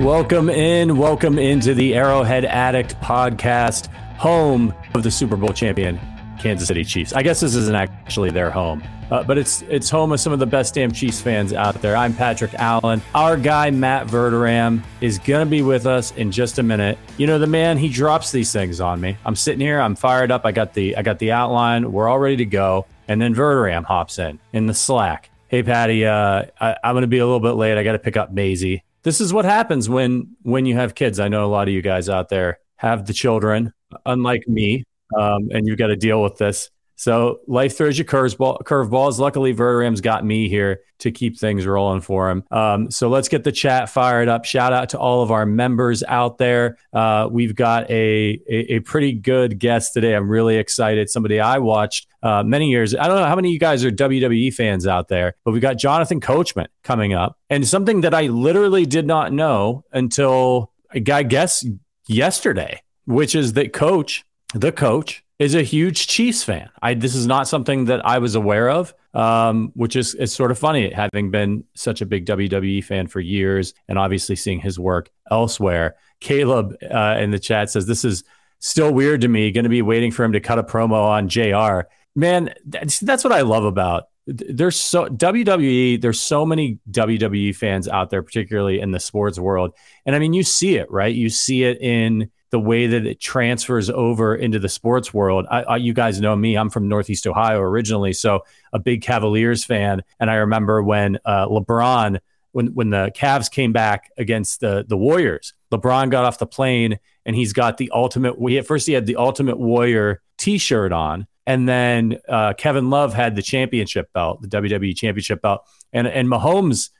Welcome in, welcome into the Arrowhead Addict podcast, home of the Super Bowl champion Kansas City Chiefs. I guess this isn't actually their home, uh, but it's it's home of some of the best damn Chiefs fans out there. I'm Patrick Allen. Our guy Matt Verderam is gonna be with us in just a minute. You know the man, he drops these things on me. I'm sitting here, I'm fired up. I got the I got the outline. We're all ready to go, and then Verderam hops in in the Slack. Hey Patty, uh, I, I'm gonna be a little bit late. I got to pick up Maisie this is what happens when when you have kids. I know a lot of you guys out there have the children, unlike me, um, and you've got to deal with this. So life throws you curveball, curveballs. Luckily, Verderam's got me here to keep things rolling for him. Um, so let's get the chat fired up. Shout out to all of our members out there. Uh, we've got a, a, a pretty good guest today. I'm really excited. Somebody I watched uh, many years. I don't know how many of you guys are WWE fans out there, but we've got Jonathan Coachman coming up, and something that I literally did not know until I guess yesterday, which is that Coach, the coach is a huge Chiefs fan. I this is not something that I was aware of, um, which is is sort of funny, having been such a big WWE fan for years, and obviously seeing his work elsewhere. Caleb uh, in the chat says this is still weird to me. Going to be waiting for him to cut a promo on Jr. Man, that's, that's what I love about. There's so WWE. There's so many WWE fans out there, particularly in the sports world, and I mean, you see it, right? You see it in the way that it transfers over into the sports world. I, I, you guys know me; I'm from Northeast Ohio originally, so a big Cavaliers fan. And I remember when uh, LeBron, when when the Cavs came back against the the Warriors, LeBron got off the plane and he's got the ultimate. We at first he had the Ultimate Warrior T-shirt on, and then uh, Kevin Love had the championship belt, the WWE championship belt, and and Mahomes.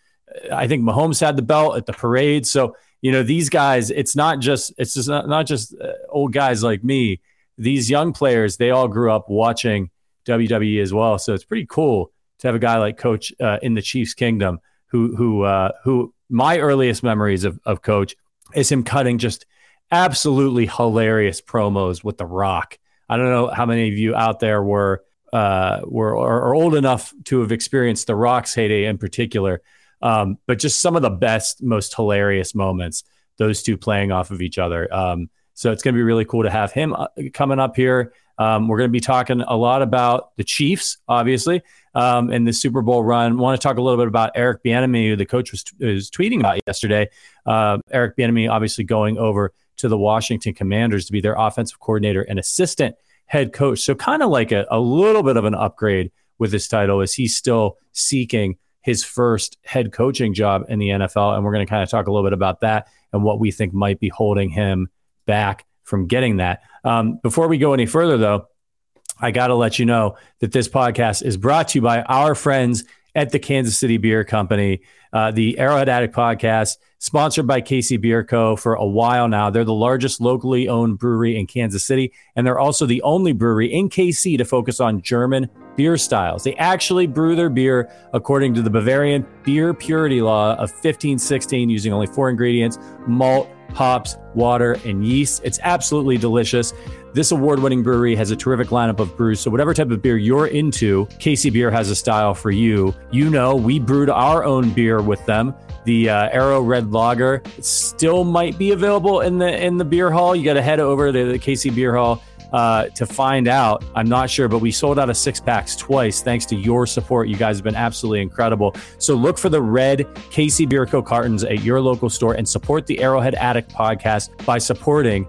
I think Mahomes had the belt at the parade. So you know these guys it's not just it's just not, not just uh, old guys like me. These young players they all grew up watching WWE as well. So it's pretty cool to have a guy like coach uh, in the Chiefs kingdom who who uh, who my earliest memories of, of coach is him cutting just absolutely hilarious promos with the rock. I don't know how many of you out there were uh, were are old enough to have experienced the rock's heyday in particular um, but just some of the best, most hilarious moments, those two playing off of each other. Um, so it's going to be really cool to have him uh, coming up here. Um, we're going to be talking a lot about the Chiefs, obviously, um, and the Super Bowl run. Want to talk a little bit about Eric Bieniemy, who the coach was, was tweeting about yesterday. Uh, Eric Bieniemy, obviously, going over to the Washington Commanders to be their offensive coordinator and assistant head coach. So kind of like a, a little bit of an upgrade with his title, as he's still seeking his first head coaching job in the NFL. And we're going to kind of talk a little bit about that and what we think might be holding him back from getting that. Um, before we go any further, though, I got to let you know that this podcast is brought to you by our friends at the Kansas City Bier Company. Uh, the Arrowhead Addict podcast, sponsored by KC Bier Co. for a while now. They're the largest locally owned brewery in Kansas City, and they're also the only brewery in KC to focus on German beer styles. They actually brew their beer according to the Bavarian beer purity law of 1516 using only four ingredients malt, hops, water, and yeast. It's absolutely delicious. This award winning brewery has a terrific lineup of brews. So, whatever type of beer you're into, KC Bier has a style for you. You know, we brewed our own beer with them. The uh, Arrow Red Lager still might be available in the in the beer hall. You got to head over to the KC Bier Hall uh, to find out. I'm not sure, but we sold out of six packs twice thanks to your support. You guys have been absolutely incredible. So look for the red Bier Co. cartons at your local store and support the Arrowhead Addict podcast by supporting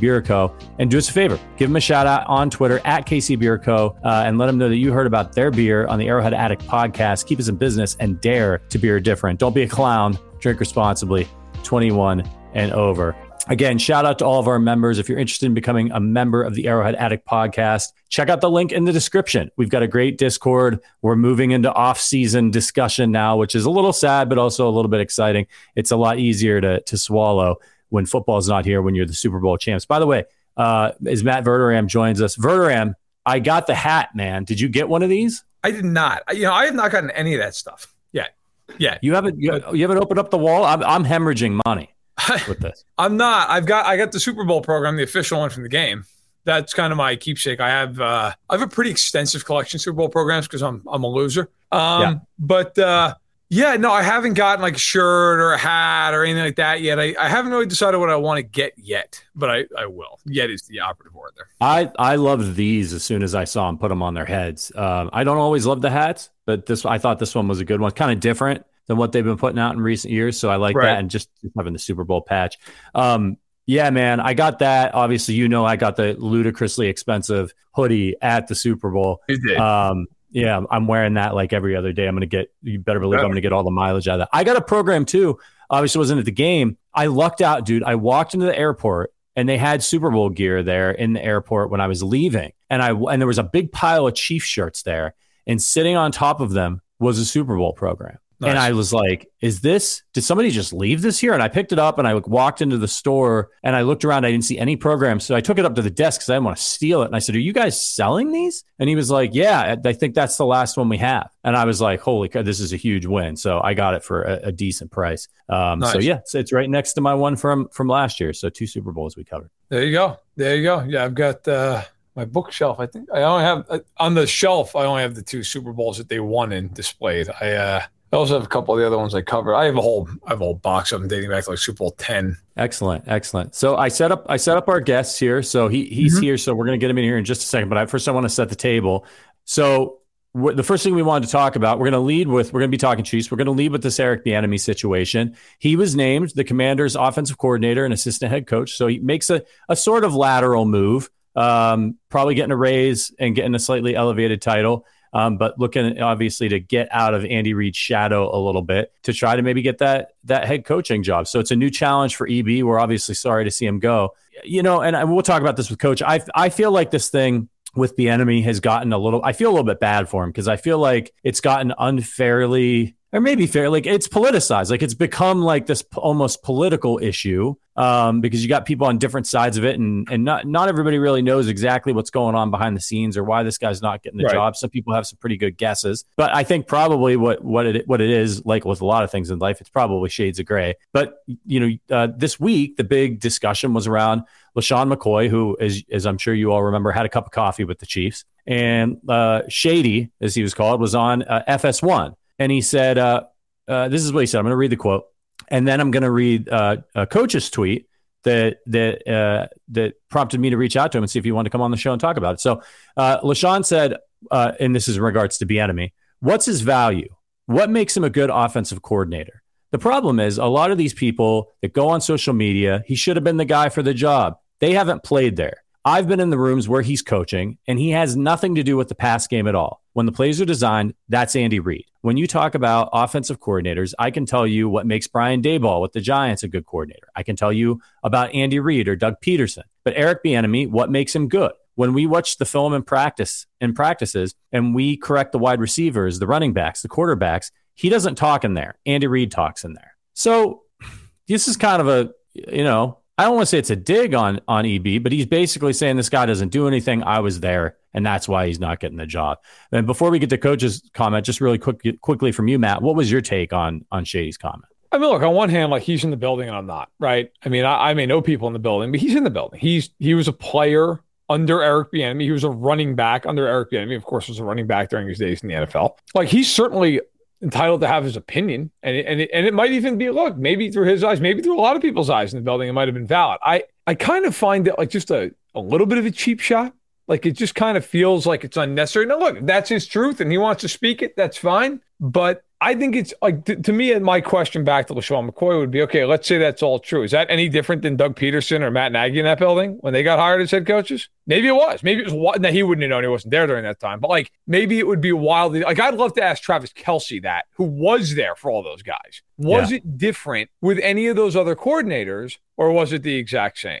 Bier Co. And do us a favor, give them a shout out on Twitter at KC Bier Co. Uh, and let them know that you heard about their beer on the Arrowhead Addict podcast. Keep us in business and dare to beer different. Don't be a clown. Drink responsibly. 21 and over. Again, shout out to all of our members. If you're interested in becoming a member of the Arrowhead Addict podcast, check out the link in the description. We've got a great Discord. We're moving into off-season discussion now, which is a little sad, but also a little bit exciting. It's a lot easier to to swallow when football's not here when you're the Super Bowl champs. By the way, uh, as Matt Verderam joins us, Verderam, I got the hat, man. Did you get one of these? I did not. You know, I have not gotten any of that stuff yet. Yeah, you haven't. You, you haven't opened up the wall. I'm, I'm hemorrhaging money with this. I'm not. I've got I got the Super Bowl program, the official one from the game. That's kind of my keepsake. I have uh, I have a pretty extensive collection of Super Bowl programs because I'm I'm a loser. Um, yeah. But uh, yeah, no, I haven't gotten like a shirt or a hat or anything like that yet. I, I haven't really decided what I want to get yet, but I, I will. Yet is the operative word there. I I loved these as soon as I saw them put them on their heads. Um, I don't always love the hats, but this I thought this one was a good one. Kind of different than what they've been putting out in recent years. So I like right. that, and just having the Super Bowl patch. Um, yeah, man, I got that. Obviously, you know, I got the ludicrously expensive hoodie at the Super Bowl. You did. Um, yeah, I'm wearing that like every other day. I'm gonna get. You better believe I'm gonna get all the mileage out of that. I got a program too. Obviously, wasn't at the game. I lucked out, dude. I walked into the airport and they had Super Bowl gear there in the airport when I was leaving, and I and there was a big pile of Chief shirts there, and sitting on top of them was a Super Bowl program. Nice. And I was like, is this, did somebody just leave this here? And I picked it up and I walked into the store and I looked around. I didn't see any programs. So I took it up to the desk because I didn't want to steal it. And I said, Are you guys selling these? And he was like, Yeah, I think that's the last one we have. And I was like, Holy cow, this is a huge win. So I got it for a, a decent price. Um, nice. So yeah, so it's right next to my one from from last year. So two Super Bowls we covered. There you go. There you go. Yeah, I've got uh my bookshelf. I think I only have uh, on the shelf. I only have the two Super Bowls that they won in displayed. I uh, I also have a couple of the other ones I covered. I have a whole I have a whole box of them dating back to like Super Bowl ten. Excellent, excellent. So I set up I set up our guests here. So he he's mm-hmm. here. So we're gonna get him in here in just a second. But I, first I want to set the table. So the first thing we wanted to talk about, we're going to lead with, we're going to be talking Chiefs. We're going to lead with this Eric Bieniemy situation. He was named the Commanders' offensive coordinator and assistant head coach, so he makes a, a sort of lateral move, um, probably getting a raise and getting a slightly elevated title um, but looking obviously to get out of Andy Reid's shadow a little bit to try to maybe get that that head coaching job. So it's a new challenge for EB. We're obviously sorry to see him go. You know, and we'll talk about this with Coach. I I feel like this thing with Bieniemy has gotten a little. I feel a little bit bad for him because I feel like it's gotten unfairly or maybe fair. Like it's politicized. Like it's become like this p- almost political issue um, because you got people on different sides of it, and and not not everybody really knows exactly what's going on behind the scenes or why this guy's not getting the right. job. Some people have some pretty good guesses, but I think probably what what it what it is like with a lot of things in life, it's probably shades of gray. But you know, uh, this week the big discussion was around LeSean McCoy, who, as, as I'm sure you all remember, had a cup of coffee with the Chiefs. And uh, Shady, as he was called, was on uh, FS1 and he said, uh, uh, "This is what he said." I'm going to read the quote, and then I'm going to read uh, a coach's tweet that that uh, that prompted me to reach out to him and see if he wanted to come on the show and talk about it. So, uh, LeSean said, uh, and this is in regards to Bieniemy, what's his value? What makes him a good offensive coordinator? The problem is a lot of these people that go on social media, he should have been the guy for the job. They haven't played there. I've been in the rooms where he's coaching, and he has nothing to do with the pass game at all. When the plays are designed, that's Andy Reid. When you talk about offensive coordinators, I can tell you what makes Brian Daboll with the Giants a good coordinator. I can tell you about Andy Reid or Doug Pederson. But Eric Bieniemy, what makes him good? when we watch the film in practice in practices and we correct the wide receivers, the running backs, the quarterbacks, he doesn't talk in there. Andy Reid talks in there. So this is kind of a, you know, I don't want to say it's a dig on on EB, but he's basically saying this guy doesn't do anything. I was there, and that's why he's not getting the job. And before we get to coach's comment, just really quick, quickly from you, Matt, what was your take on on Shady's comment? I mean, look, on one hand, like he's in the building and I'm not, right? I mean, I, I may know people in the building, but he's in the building. He's he was a player under Eric Bieniemy. He was a running back under Eric Bieniemy. Of course, was a running back during his days in the NFL. Like he's certainly entitled to have his opinion, and it, and it, and it might even be look maybe through his eyes, maybe through a lot of people's eyes in the building, it might have been valid. I I kind of find it like just a a little bit of a cheap shot. Like it just kind of feels like it's unnecessary. Now, look, that's his truth, and he wants to speak it. That's fine. But I think it's like to, to me, my question back to LeSean McCoy would be, okay, let's say that's all true. Is that any different than Doug Pederson or Matt Nagy in that building when they got hired as head coaches? Maybe it was. Maybe it was. Now he wouldn't have known he wasn't there during that time. But like maybe it would be wildly. Like I'd love to ask Travis Kelce that, who was there for all those guys. Was yeah. it different with any of those other coordinators, or was it the exact same?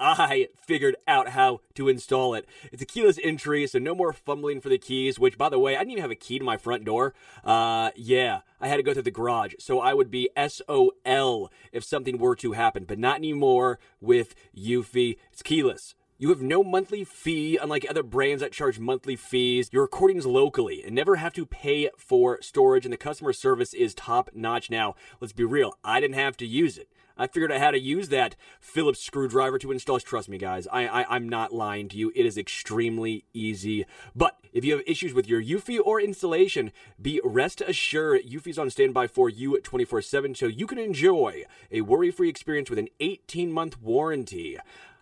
I figured out how to install it. It's a keyless entry, so no more fumbling for the keys, which, by the way, I didn't even have a key to my front door. Uh, yeah, I had to go through the garage, so I would be SOL if something were to happen, but not anymore with Eufy. It's keyless. You have no monthly fee, unlike other brands that charge monthly fees. Your recordings locally and never have to pay for storage, and the customer service is top notch. Now, let's be real, I didn't have to use it. I figured out how to use that Phillips screwdriver to install. Trust me, guys, I, I, am not lying to you. It is extremely easy. But if you have issues with your Eufy or installation, be rest assured Eufy's on standby for you 24 7 so you can enjoy a worry free experience with an 18 month warranty.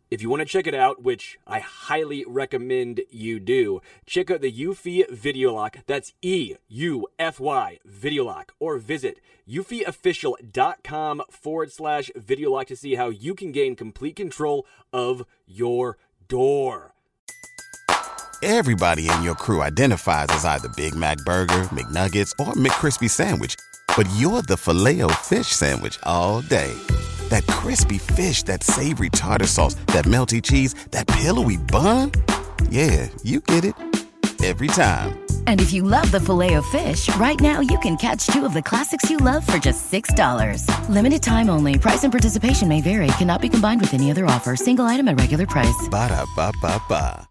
If you want to check it out, which I highly recommend you do, check out the Eufy Video Lock. That's E U F Y Video Lock. Or visit eufyofficial.com forward slash video lock to see how you can gain complete control of your door. Everybody in your crew identifies as either Big Mac Burger, McNuggets, or McCrispy Sandwich, but you're the filet fish Sandwich all day that crispy fish, that savory tartar sauce, that melty cheese, that pillowy bun. Yeah, you get it every time. And if you love the Filet-O-Fish, right now you can catch two of the classics you love for just $6. Limited time only. Price and participation may vary. Cannot be combined with any other offer. Single item at regular price. Ba da ba ba ba.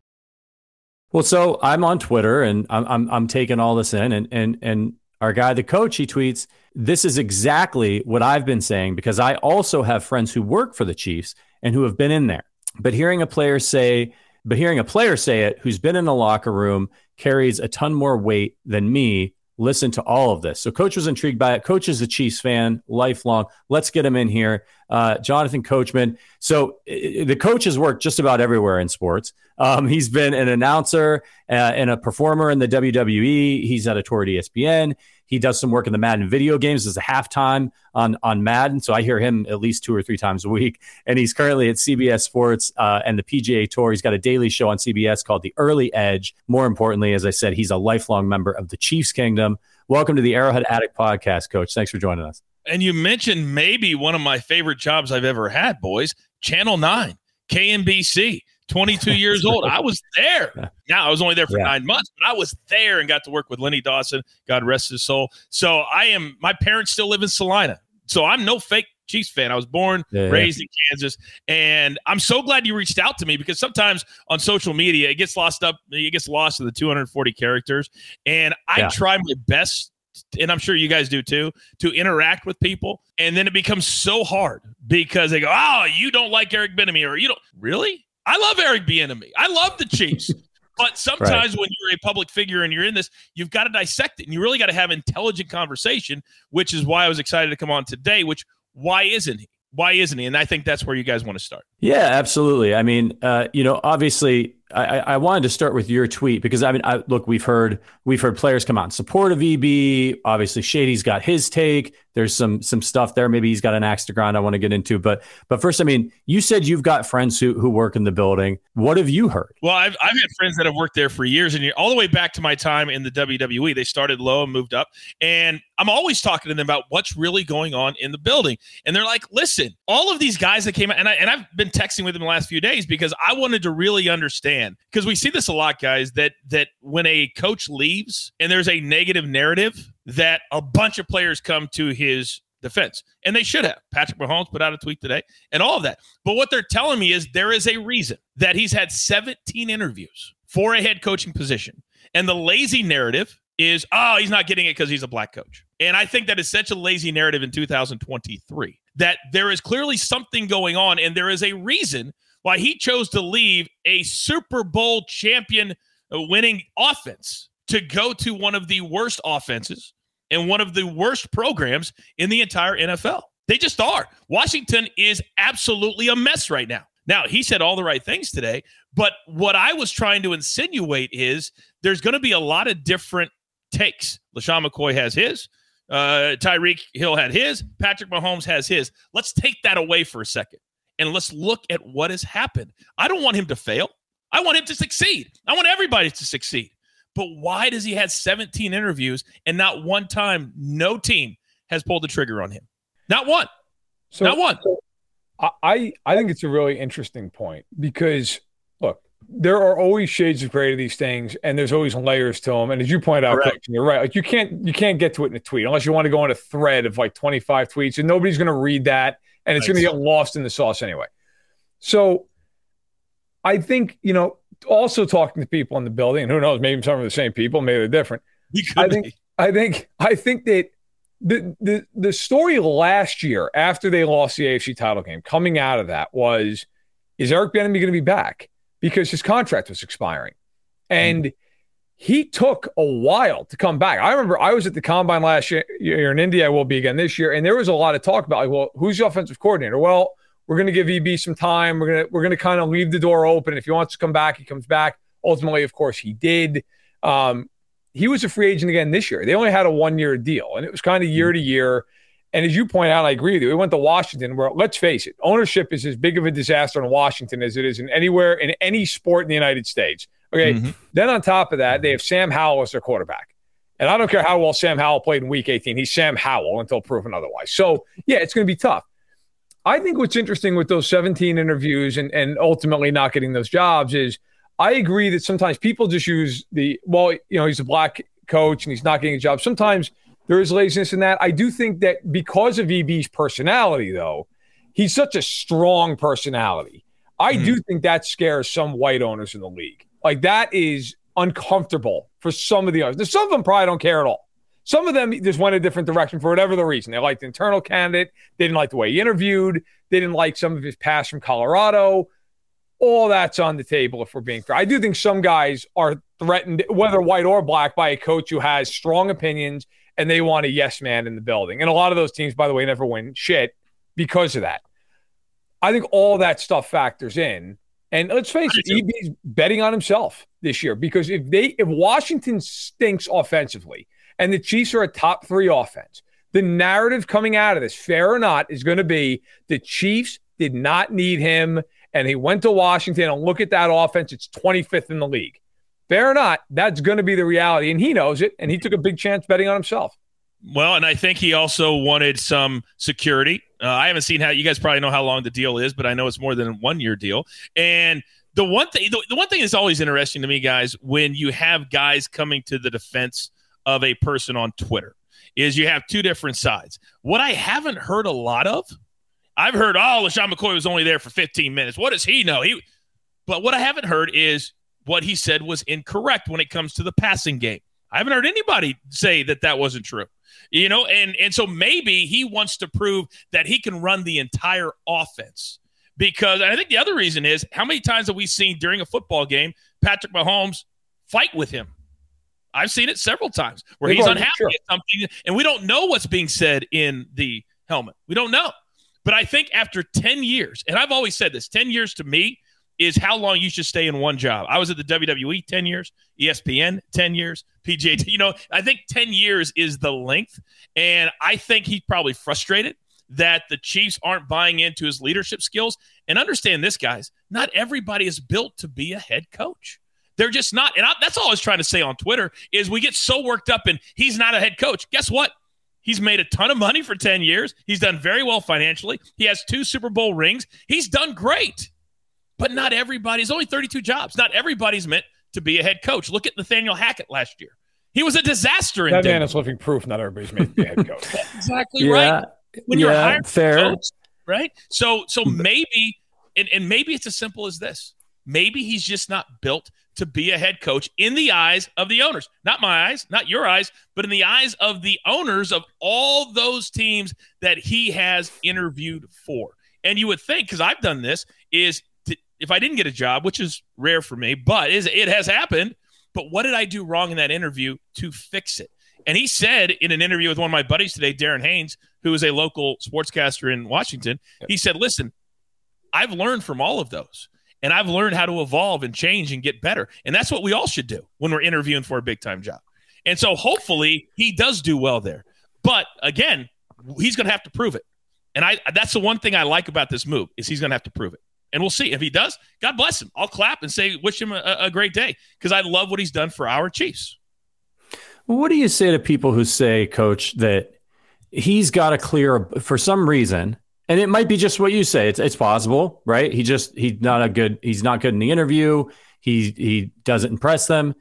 Well, so I'm on Twitter and I'm I'm, I'm taking all this in, and and and our guy, the coach, he tweets this is exactly what I've been saying because I also have friends who work for the Chiefs and who have been in there. But hearing a player say, but hearing a player say it who's been in the locker room carries a ton more weight than me. Listen to all of this. So, coach was intrigued by it. Coach is a Chiefs fan, lifelong. Let's get him in here. Uh, Jonathan Coachman. So, the coach has worked just about everywhere in sports. Um, he's been an announcer uh, and a performer in the WWE. He's at a tour at ESPN. He does some work in the Madden video games as a halftime on on Madden, so I hear him at least two or three times a week. And he's currently at CBS Sports uh, and the PGA Tour. He's got a daily show on CBS called The Early Edge. More importantly, as I said, he's a lifelong member of the Chiefs Kingdom. Welcome to the Arrowhead Addict Podcast, Coach. Thanks for joining us. And you mentioned maybe one of my favorite jobs I've ever had, boys. Channel Nine, KMBC. 22 years old. I was there. Now I was only there for yeah. nine months, but I was there and got to work with Lenny Dawson. God rest his soul. So I am. My parents still live in Salina, so I'm no fake Chiefs fan. I was born, yeah, raised in Kansas, and I'm so glad you reached out to me because sometimes on social media it gets lost up. It gets lost in the 240 characters, and I try my best and I'm sure you guys do too, to interact with people. And then it becomes so hard because they go, Oh, you don't like Eric Bieniemy, or you don't really? I love Eric Bieniemy. I love the Chiefs. But sometimes right. when you're a public figure and you're in this, you've got to dissect it and you really got to have intelligent conversation, which is why I was excited to come on today, which why isn't he? Why isn't he? And I think that's where you guys want to start. Yeah, absolutely. I mean, uh, you know, obviously I, I, wanted to start with your tweet because I mean, I, look, we've heard we've heard players come out in support of EB. Obviously, Shady's got his take. There's some some stuff there. Maybe he's got an axe to grind. I want to get into, but but first, I mean, you said you've got friends who who work in the building. What have you heard? Well, I've I've had friends that have worked there for years and all the way back to my time in the WWE. They started low and moved up, and I'm always talking to them about what's really going on in the building. And they're like, listen, all of these guys that came out, and, I, and I've been texting with them the last few days because I wanted to really understand because we see this a lot, guys, that that when a coach leaves and there's a negative narrative, that a bunch of players come to his defense. And they should have. Patrick Mahomes put out a tweet today and all of that. But what they're telling me is there is a reason that he's had 17 interviews for a head coaching position. And the lazy narrative is, oh, he's not getting it because he's a black coach. And I think that is such a lazy narrative in 2023 that there is clearly something going on, and there is a reason why he chose to leave a Super Bowl champion winning offense to go to one of the worst offenses and one of the worst programs in the entire NFL. They just are. Washington is absolutely a mess right now. Now, he said all the right things today, but what I was trying to insinuate is there's going to be a lot of different takes. LeSean McCoy has his. Uh, Tyreek Hill had his. Patrick Mahomes has his. Let's take that away for a second and let's look at what has happened. I don't want him to fail. I want him to succeed. I want everybody to succeed. But why does he have 17 interviews and not one time, no team has pulled the trigger on him? Not one. So, not one. So I, I think it's a really interesting point because look, there are always shades of gray to these things, and there's always layers to them. And as you point out, Coach, you're right. Like you can't you can't get to it in a tweet unless you want to go on a thread of like 25 tweets, and nobody's going to read that, and it's going to get lost in the sauce anyway. So, I think you know, also talking to people in the building, and who knows, maybe some of the same people, maybe they're different. I think, be. I think, I think that the the the story last year after they lost the AFC title game, coming out of that was, is Eric Bieniemy going to be back? because his contract was expiring. And mm-hmm. He took a while to come back. I remember I was at the combine last year, year in India. I will be again this year. And there was a lot of talk about, like, well, who's the offensive coordinator? Well, we're going to give EB some time. We're going to we're going to kind of leave the door open. If he wants to come back, he comes back. Ultimately, of course, he did. Um, he was a free agent again this year. They only had a one year deal, and it was kind of year to year. And as you point out, I agree with you. We went to Washington, where let's face it, ownership is as big of a disaster in Washington as it is in anywhere in any sport in the United States. Okay. Mm-hmm. Then on top of that, they have Sam Howell as their quarterback. And I don't care how well Sam Howell played in week 18. He's Sam Howell until proven otherwise. So, yeah, it's going to be tough. I think what's interesting with those 17 interviews and, and ultimately not getting those jobs is I agree that sometimes people just use the, well, you know, he's a black coach and he's not getting a job. Sometimes there is laziness in that. I do think that because of EB's personality, though, he's such a strong personality. I mm-hmm. do think that scares some white owners in the league. Like that is uncomfortable for some of the others. Some of them probably don't care at all. Some of them just went a different direction for whatever the reason. They liked the internal candidate. They didn't like the way he interviewed. They didn't like some of his past from Colorado. All that's on the table if we're being fair. I do think some guys are threatened, whether white or black, by a coach who has strong opinions and they want a yes man in the building. And a lot of those teams, by the way, never win shit because of that. I think all that stuff factors in. And let's face it, EB's betting on himself this year because if they if Washington stinks offensively and the Chiefs are a top three offense, the narrative coming out of this, fair or not, is going to be the Chiefs did not need him and he went to Washington and look at that offense. It's 25th in the league. Fair or not, that's going to be the reality. And he knows it. And he took a big chance betting on himself. Well, and I think he also wanted some security. Uh, I haven't seen how you guys probably know how long the deal is, but I know it's more than a one year deal. And the one thing, the, the one thing that's always interesting to me, guys, when you have guys coming to the defense of a person on Twitter, is you have two different sides. What I haven't heard a lot of, I've heard, oh, LeSean McCoy was only there for 15 minutes. What does he know? He, but what I haven't heard is what he said was incorrect when it comes to the passing game. I haven't heard anybody say that that wasn't true. You know, and and so maybe he wants to prove that he can run the entire offense. Because I think the other reason is how many times have we seen during a football game Patrick Mahomes fight with him? I've seen it several times where he's unhappy sure. at something, and we don't know what's being said in the helmet. We don't know. But I think after 10 years, and I've always said this 10 years to me is how long you should stay in one job. I was at the WWE 10 years, ESPN 10 years, PGA, you know, I think 10 years is the length. And I think he's probably frustrated that the Chiefs aren't buying into his leadership skills. And understand this, guys, not everybody is built to be a head coach. They're just not. And I, that's all I was trying to say on Twitter is we get so worked up and he's not a head coach. Guess what? He's made a ton of money for 10 years. He's done very well financially. He has two Super Bowl rings. He's done great. But not everybody's only 32 jobs. Not everybody's meant to be a head coach. Look at Nathaniel Hackett last year. He was a disaster in that Denver. man is living proof not everybody's made to be a head coach. exactly Yeah. right. When you're Yeah, hiring fair. coach, right? So so maybe and, and maybe it's as simple as this. Maybe he's just not built to be a head coach in the eyes of the owners. Not my eyes, not your eyes, but in the eyes of the owners of all those teams that he has interviewed for. And you would think, because I've done this, is to, if I didn't get a job, which is rare for me, but is it has happened. But what did I do wrong in that interview to fix it? And he said in an interview with one of my buddies today, Darren Haynes, who is a local sportscaster in Washington, he said, Listen, I've learned from all of those. And I've learned how to evolve and change and get better. And that's what we all should do when we're interviewing for a big time job. And so hopefully he does do well there. But again, he's going to have to prove it. And I that's the one thing I like about this move is he's going to have to prove it. And we'll see if he does. God bless him. I'll clap and say wish him a, a great day because I love what he's done for our Chiefs. What do you say to people who say, coach, that he's got to clear for some reason, and it might be just what you say. It's it's possible, right? He just he's not a good he's not good in the interview. He he doesn't impress them,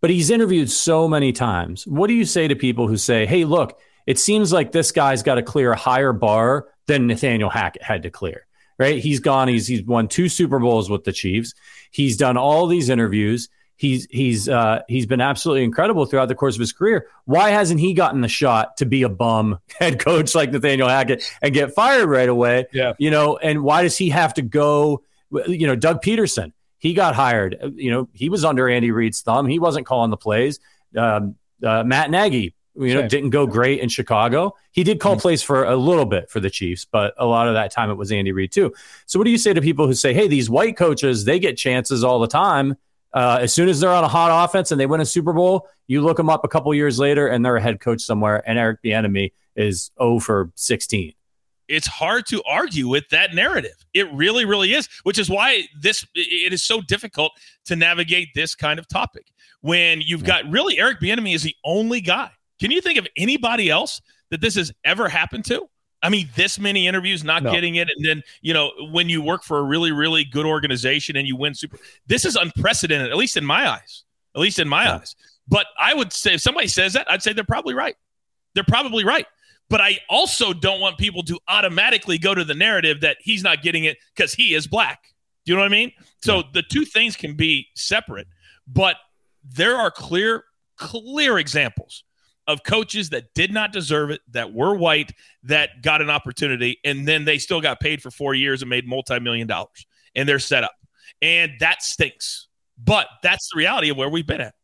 but he's interviewed so many times. What do you say to people who say, "Hey, look, it seems like this guy's got to clear a higher bar than Nathaniel Hackett had to clear." Right? He's gone. He's he's won two Super Bowls with the Chiefs. He's done all these interviews. He's he's uh, he's been absolutely incredible throughout the course of his career. Why hasn't he gotten the shot to be a bum head coach like Nathaniel Hackett and get fired right away? Yeah. You know, and why does he have to go? You know, Doug Pederson, he got hired. You know, he was under Andy Reid's thumb. He wasn't calling the plays. Um, uh, Matt Nagy, you know, Same. didn't go great in Chicago. He did Mm-hmm. call plays for a little bit for the Chiefs, but a lot of that time it was Andy Reid too. So, what do you say to people who say, "Hey, these white coaches they get chances all the time"? Uh, as soon as they're on a hot offense and they win a Super Bowl, you look them up a couple years later and they're a head coach somewhere, and Eric Bieniemy is 0 for 16. it's hard to argue with that narrative. It really, really is, which is why this it is so difficult to navigate this kind of topic. When you've got really Eric Bieniemy is the only guy. Can you think of anybody else that this has ever happened to? I mean, this many interviews, not No. getting it, and then you know when you work for a really, really good organization and you win super. This is unprecedented, at least in my eyes. At least in my Yeah. eyes. But I would say if somebody says that, I'd say they're probably right. They're probably right. But I also don't want people to automatically go to the narrative that he's not getting it because he is black. Do you know what I mean? So the two things can be separate, but there are clear, clear examples of coaches that did not deserve it, that were white, that got an opportunity, and then they still got paid for four years and made multi-million dollars, and they're set up, and that stinks. But that's the reality of where we've been at.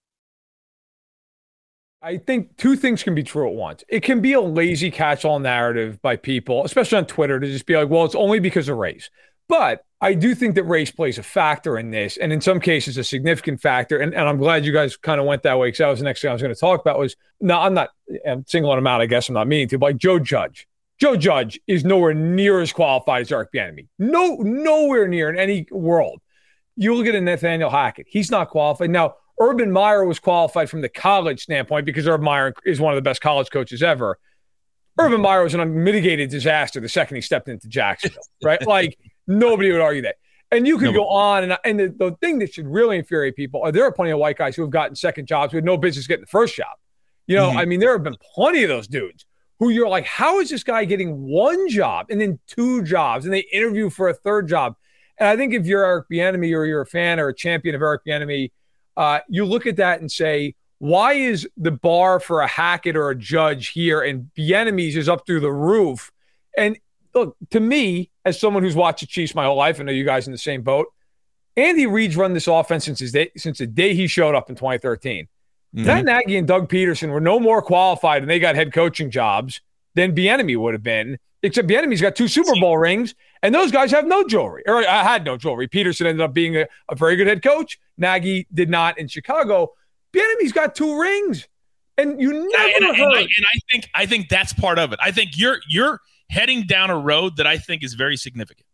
I think two things can be true at once. It can be a lazy catch all narrative by people, especially on Twitter, to just be like, well, it's only because of race. But I do think that race plays a factor in this, and in some cases, a significant factor. And, and I'm glad you guys kind of went that way because that was the next thing I was going to talk about. Was no, I'm not I'm singling him out. I guess I'm not meaning to. But like Joe Judge, Joe Judge is nowhere near as qualified as Eric Bieniemy. No, nowhere near in any world. You look at a Nathaniel Hackett; he's not qualified now. Urban Meyer was qualified from the college standpoint because Urban Meyer is one of the best college coaches ever. Urban Meyer was an unmitigated disaster the second he stepped into Jacksonville, right? Like nobody would argue that. And you could go on, and, and the, the thing that should really infuriate people are there are plenty of white guys who have gotten second jobs who had no business getting the first job. You know, I mean, there have been plenty of those dudes who you're like, how is this guy getting one job and then two jobs, and they interview for a third job? And I think if you're Eric Bieniemy or you're a fan or a champion of Eric Bieniemy, uh, you look at that and say, why is the bar for a Hackett or a Judge here and Bieniemy's is up through the roof? And look, to me, as someone who's watched the Chiefs my whole life, I know you guys in the same boat. Andy Reid's run this offense since his day, since the day he showed up in 2013. Matt Nagy and Doug Pederson were no more qualified and they got head coaching jobs than Bieniemy would have been except Bieniemy's got two Super Bowl rings, and those guys have no jewelry, or I uh, had no jewelry. Pederson ended up being a, a very good head coach. Nagy did not in Chicago. Bieniemy's got two rings, and you never and, heard. And I, and I think I think that's part of it. I think you're you're heading down a road that I think is very significant.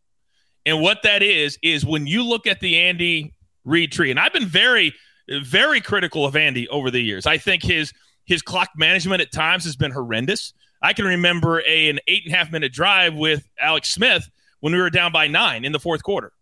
And what that is is when you look at the Andy Reid tree, and I've been very very critical of Andy over the years. I think his his clock management at times has been horrendous. I can remember a, an eight and a half minute drive with Alex Smith when we were down by nine in the fourth quarter.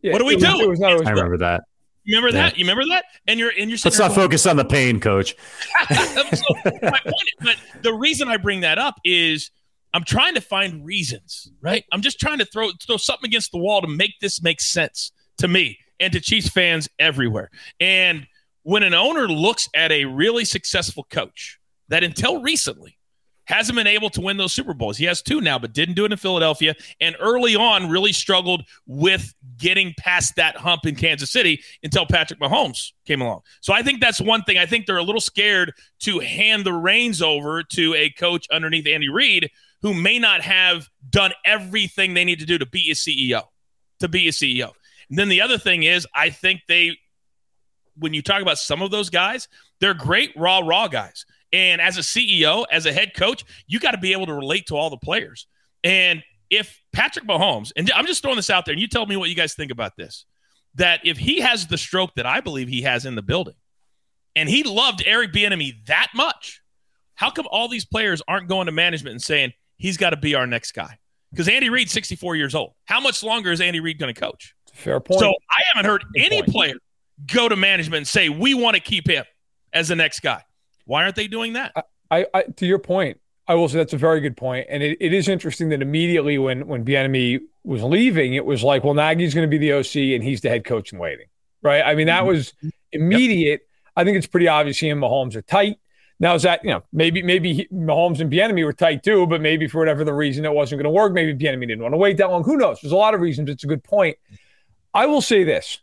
Yeah, what do we do? Was not, I remember that. Remember Yeah. that? You remember that? And you're and you're. Let's not focus on the pain, coach. so my point, but the reason I bring that up is I'm trying to find reasons, right? I'm just trying to throw throw something against the wall to make this make sense to me and to Chiefs fans everywhere. And when an owner looks at a really successful coach that until recently hasn't been able to win those Super Bowls. He has two now, but didn't do it in Philadelphia. And early on, really struggled with getting past that hump in Kansas City until Patrick Mahomes came along. So I think that's one thing. I think they're a little scared to hand the reins over to a coach underneath Andy Reid who may not have done everything they need to do to be a CEO. To be a CEO. And then the other thing is, I think they, when you talk about some of those guys, they're great raw, raw guys. And as a CEO, as a head coach, you got to be able to relate to all the players. And if Patrick Mahomes, and I'm just throwing this out there, and you tell me what you guys think about this, that if he has the stroke that I believe he has in the building, and he loved Eric Bieniemy that much, how come all these players aren't going to management and saying he's got to be our next guy? Because Andy Reid's 64 years old. How much longer is Andy Reid going to coach? Fair point. So I haven't heard Good any point. player go to management and say we want to keep him as the next guy. Why aren't they doing that? I, I to your point, I will say that's a very good point, and it, it is interesting that immediately when when Bieniemy was leaving, it was like, well, Nagy's going to be the OC and he's the head coach in waiting, right? I mean, that mm-hmm. was immediate. I think it's pretty obvious he and Mahomes are tight. Now is that you know maybe maybe he, Mahomes and Bieniemy were tight too, but maybe for whatever the reason it wasn't going to work. Maybe Bieniemy didn't want to wait that long. Who knows? There's a lot of reasons. It's a good point. I will say this: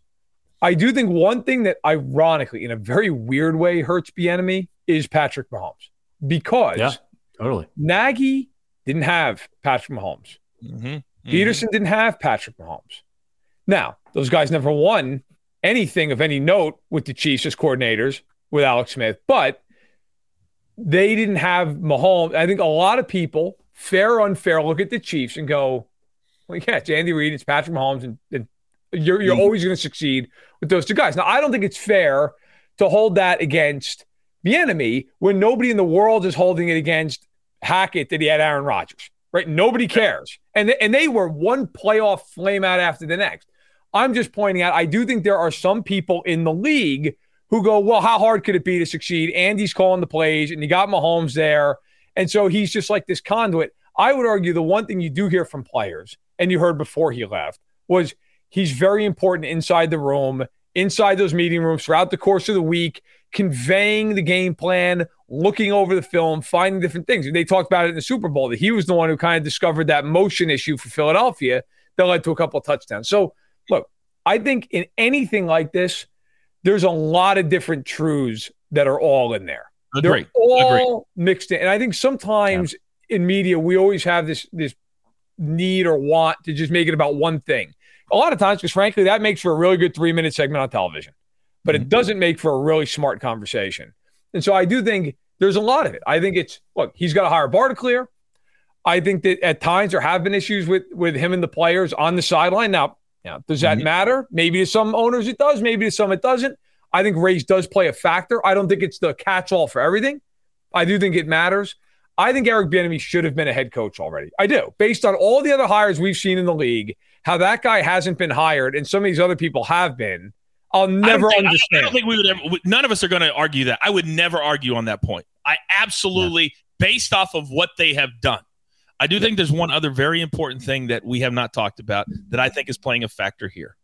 I do think one thing that ironically, in a very weird way, hurts Bieniemy is Patrick Mahomes because Yeah, totally. Nagy didn't have Patrick Mahomes. Mm-hmm. Pederson didn't have Patrick Mahomes. Now, those guys never won anything of any note with the Chiefs as coordinators with Alex Smith, but they didn't have Mahomes. I think a lot of people, fair or unfair, look at the Chiefs and go, well, yeah, it's Andy Reid, it's Patrick Mahomes, and, and you're, you're always going to succeed with those two guys. Now, I don't think it's fair to hold that against Bieniemy when nobody in the world is holding it against Hackett that he had Aaron Rodgers, right? Nobody cares. And, and they were one playoff flame out after the next. I'm just pointing out, I do think there are some people in the league who go, well, how hard could it be to succeed? Andy's calling the plays and you got Mahomes there. And so he's just like this conduit. I would argue the one thing you do hear from players, and you heard before he left, was he's very important inside the room, inside those meeting rooms throughout the course of the week, conveying the game plan, looking over the film, finding different things. They talked about it in the Super Bowl that he was the one who kind of discovered that motion issue for Philadelphia that led to a couple of touchdowns. So, look, I think in anything like this, there's a lot of different truths that are all in there. Agreed. They're all mixed in. And I think sometimes in media, we always have this this need or want to just make it about one thing. A lot of times, because frankly, that makes for a really good three minute segment on television, but it mm-hmm. doesn't make for a really smart conversation. And so I do think there's a lot of it. I think it's look, he's got a higher bar to clear. I think that at times there have been issues with with him and the players on the sideline. Now, now does that mm-hmm. matter? Maybe to some owners it does, maybe to some it doesn't. I think race does play a factor. I don't think it's the catch all for everything. I do think it matters. I think Eric Bieniemy should have been a head coach already. I do, based on all the other hires we've seen in the league. How that guy hasn't been hired, and some of these other people have been. I'll never think- I understand. I don't think we would ever. None of us are going to argue that. I would never argue on that point. I absolutely, based off of what they have done, I do think there's one other very important thing that we have not talked about that I think is playing a factor here.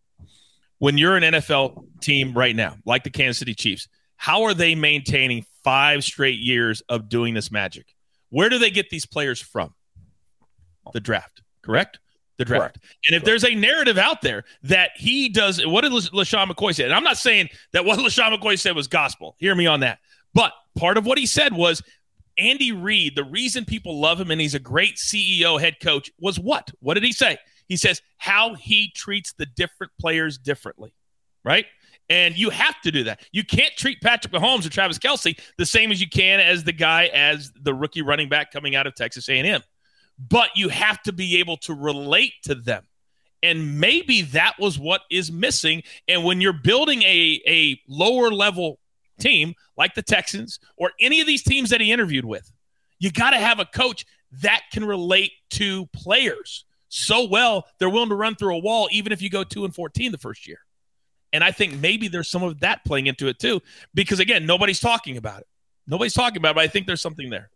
When you're an NFL team right now, like the Kansas City Chiefs, how are they maintaining five straight years of doing this magic? Where do they get these players from? The draft, correct? The draft. And if there's a narrative out there that he does, what did La- LeSean McCoy say? And I'm not saying that what LeSean McCoy said was gospel. Hear me on that. But part of what he said was Andy Reid, the reason people love him and he's a great CEO head coach was what? What did he say? He says how he treats the different players differently, right? And you have to do that. You can't treat Patrick Mahomes or Travis Kelce the same as you can as the guy as the rookie running back coming out of Texas A&M. But you have to be able to relate to them. And maybe that was what is missing. And when you're building a, a lower level team like the Texans or any of these teams that he interviewed with, you got to have a coach that can relate to players so well they're willing to run through a wall even if you go 2 and 14 the first year. And I think maybe there's some of that playing into it too because again, nobody's talking about it. Nobody's talking about it, but I think there's something there.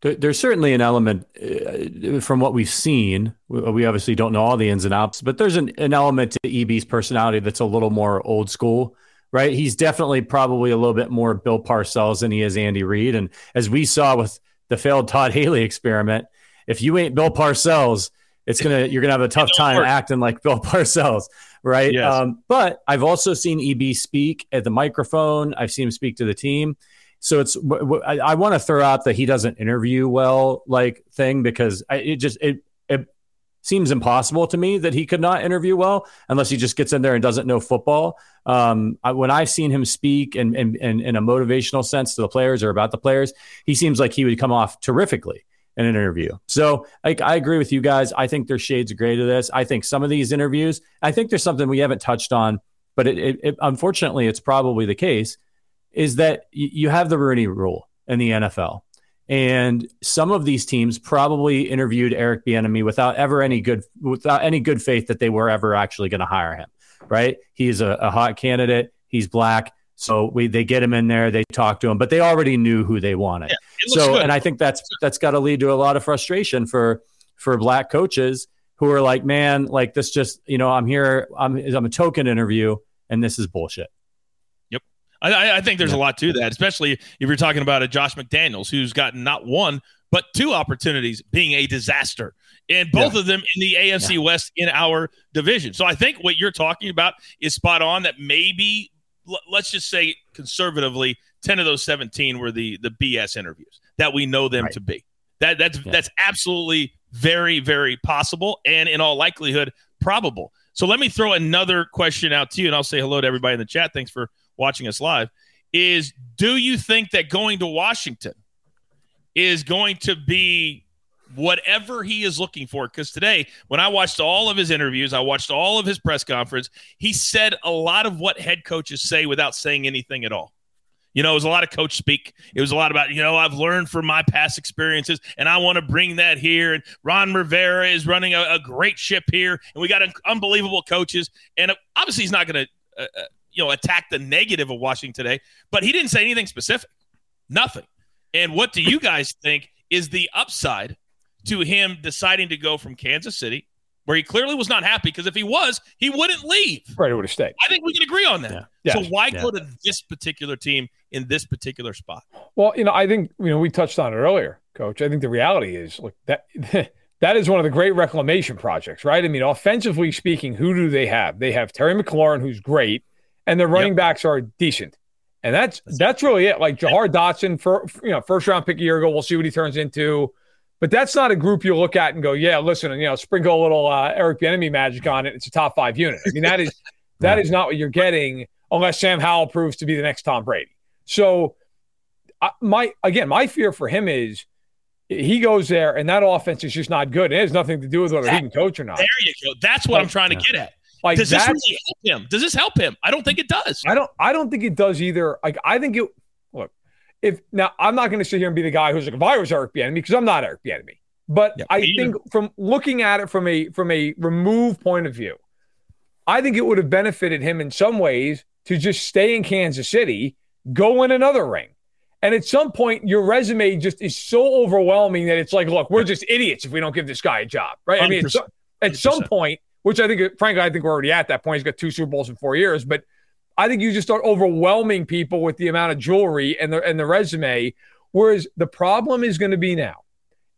There's certainly an element uh, from what we've seen. We obviously don't know all the ins and outs, but there's an, an element to EB's personality that's a little more old school right? He's definitely probably a little bit more Bill Parcells than he is Andy Reid. And as we saw with the failed Todd Haley experiment, if you ain't Bill Parcells, it's gonna you're gonna have a tough time acting like Bill Parcells, right? Yes. Um, but I've also seen EB speak at the microphone. I've seen him speak to the team. So it's I, I want to throw out that he doesn't interview well, like thing because I, it just it it seems impossible to me that he could not interview well unless he just gets in there and doesn't know football. Um, I, when I've seen him speak and, and, and in a motivational sense to the players or about the players, he seems like he would come off terrifically in an interview. So I, I agree with you guys. I think there's shades of gray to this. I think some of these interviews, I think there's something we haven't touched on, but it, it, it unfortunately, it's probably the case, is that you have the Rooney rule in the NFL. And some of these teams probably interviewed Eric Bieniemy without ever any good without any good faith that they were ever actually going to hire him. Right? He's a, a hot candidate. He's black. So we they get him in there, they talk to him, but they already knew who they wanted. Yeah, so good. and I think that's that's got to lead to a lot of frustration for for black coaches who are like, man, like this just you know I'm here, I'm I'm a token interview, and this is bullshit. I, I think there's yeah. a lot to that, especially if you're talking about a Josh McDaniels who's gotten not one but two opportunities being a disaster, and both yeah. of them in the AFC yeah. West in our division. So I think what you're talking about is spot on. That maybe let's just say conservatively, ten of those seventeen were the the BS interviews that we know them right. to be. That that's that's absolutely very very possible, and in all likelihood probable. So let me throw another question out to you, and I'll say hello to everybody in the chat. Thanks for watching us live is do you think that going to Washington is going to be whatever he is looking for? Because today, when I watched all of his interviews, I watched all of his press conference, he said a lot of what head coaches say without saying anything at all. You know, it was a lot of coach speak. It was a lot about, you know, I've learned from my past experiences and I want to bring that here. And Ron Rivera is running a, a great ship here. And we got un- unbelievable coaches. And obviously, he's not going to uh, uh you know attack the negative of Washington today, but he didn't say anything specific. Nothing. And what do you guys think is the upside to him deciding to go from Kansas City, where he clearly was not happy? Because if he was, he wouldn't leave. Right, he would have stayed. I think we can agree on that. Yeah. Yeah. So why yeah. go to this particular team in this particular spot? Well, you know, I think you know we touched on it earlier, Coach. I think the reality is, look that. that is one of the great reclamation projects, right? I mean, offensively speaking, who do they have? They have Terry McLaurin, who's great and the running yep. backs are decent. And that's that's really it. Like Jahan Dotson, for you know, first round pick a year ago. We'll see what he turns into. But that's not a group you look at and go, yeah, listen, you know, sprinkle a little uh, Eric Bieniemy magic on it. It's a top five unit. I mean, that is that is not what you're getting unless Sam Howell proves to be the next Tom Brady. So, uh, my again, my fear for him is he goes there and that offense is just not good. It has nothing to do with whether that, he can coach or not. There you go. That's what I'm trying to get at. Like does this really help him? Does this help him? I don't think it does. I don't. I don't think it does either. Like I think it. Look, if now I'm not going to sit here and be the guy who's like, if I was Eric Bieniemy, because I'm not Eric Bieniemy. But yeah, I think from looking at it from a from a remove point of view, I think it would have benefited him in some ways to just stay in Kansas City, go in another ring. And at some point, your resume just is so overwhelming that it's like, look, we're just idiots if we don't give this guy a job, right? I mean, at some, at some point, which I think, frankly, I think we're already at that point. He's got two Super Bowls in four years, but I think you just start overwhelming people with the amount of jewelry and the and the resume. Whereas the problem is going to be now,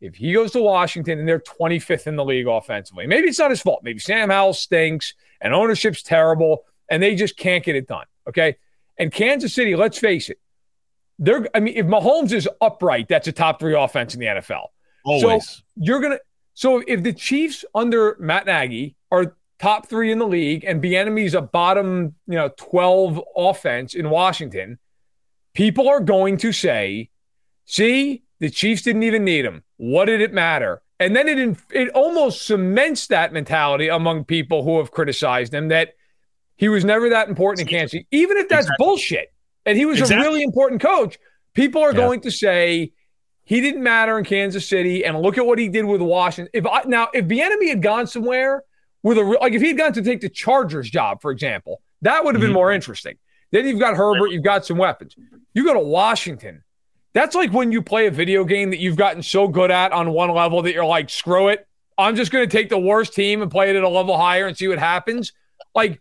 if he goes to Washington and they're 25th in the league offensively, maybe it's not his fault. Maybe Sam Howell stinks and ownership's terrible and they just can't get it done. Okay. And Kansas City, let's face it, they're. I mean, if Mahomes is upright, that's a top three offense in the NFL. Always. So you're gonna. So if the Chiefs under Matt Nagy are top three in the league, and Bieniemy is a bottom, you know, twelve offense in Washington, people are going to say, "See, the Chiefs didn't even need him. What did it matter?" And then it it almost cements that mentality among people who have criticized him that he was never that important in Kansas City, even if that's exactly. bullshit. And he was exactly. a really important coach. People are yeah. going to say he didn't matter in Kansas City, and look at what he did with Washington. If I, now, if Bieniemy had gone somewhere with a like, if he had gone to take the Chargers job, for example, that would have mm-hmm. been more interesting. Then you've got Herbert, you've got some weapons. You go to Washington. That's like when you play a video game that you've gotten so good at on one level that you're like, screw it. I'm just going to take the worst team and play it at a level higher and see what happens. Like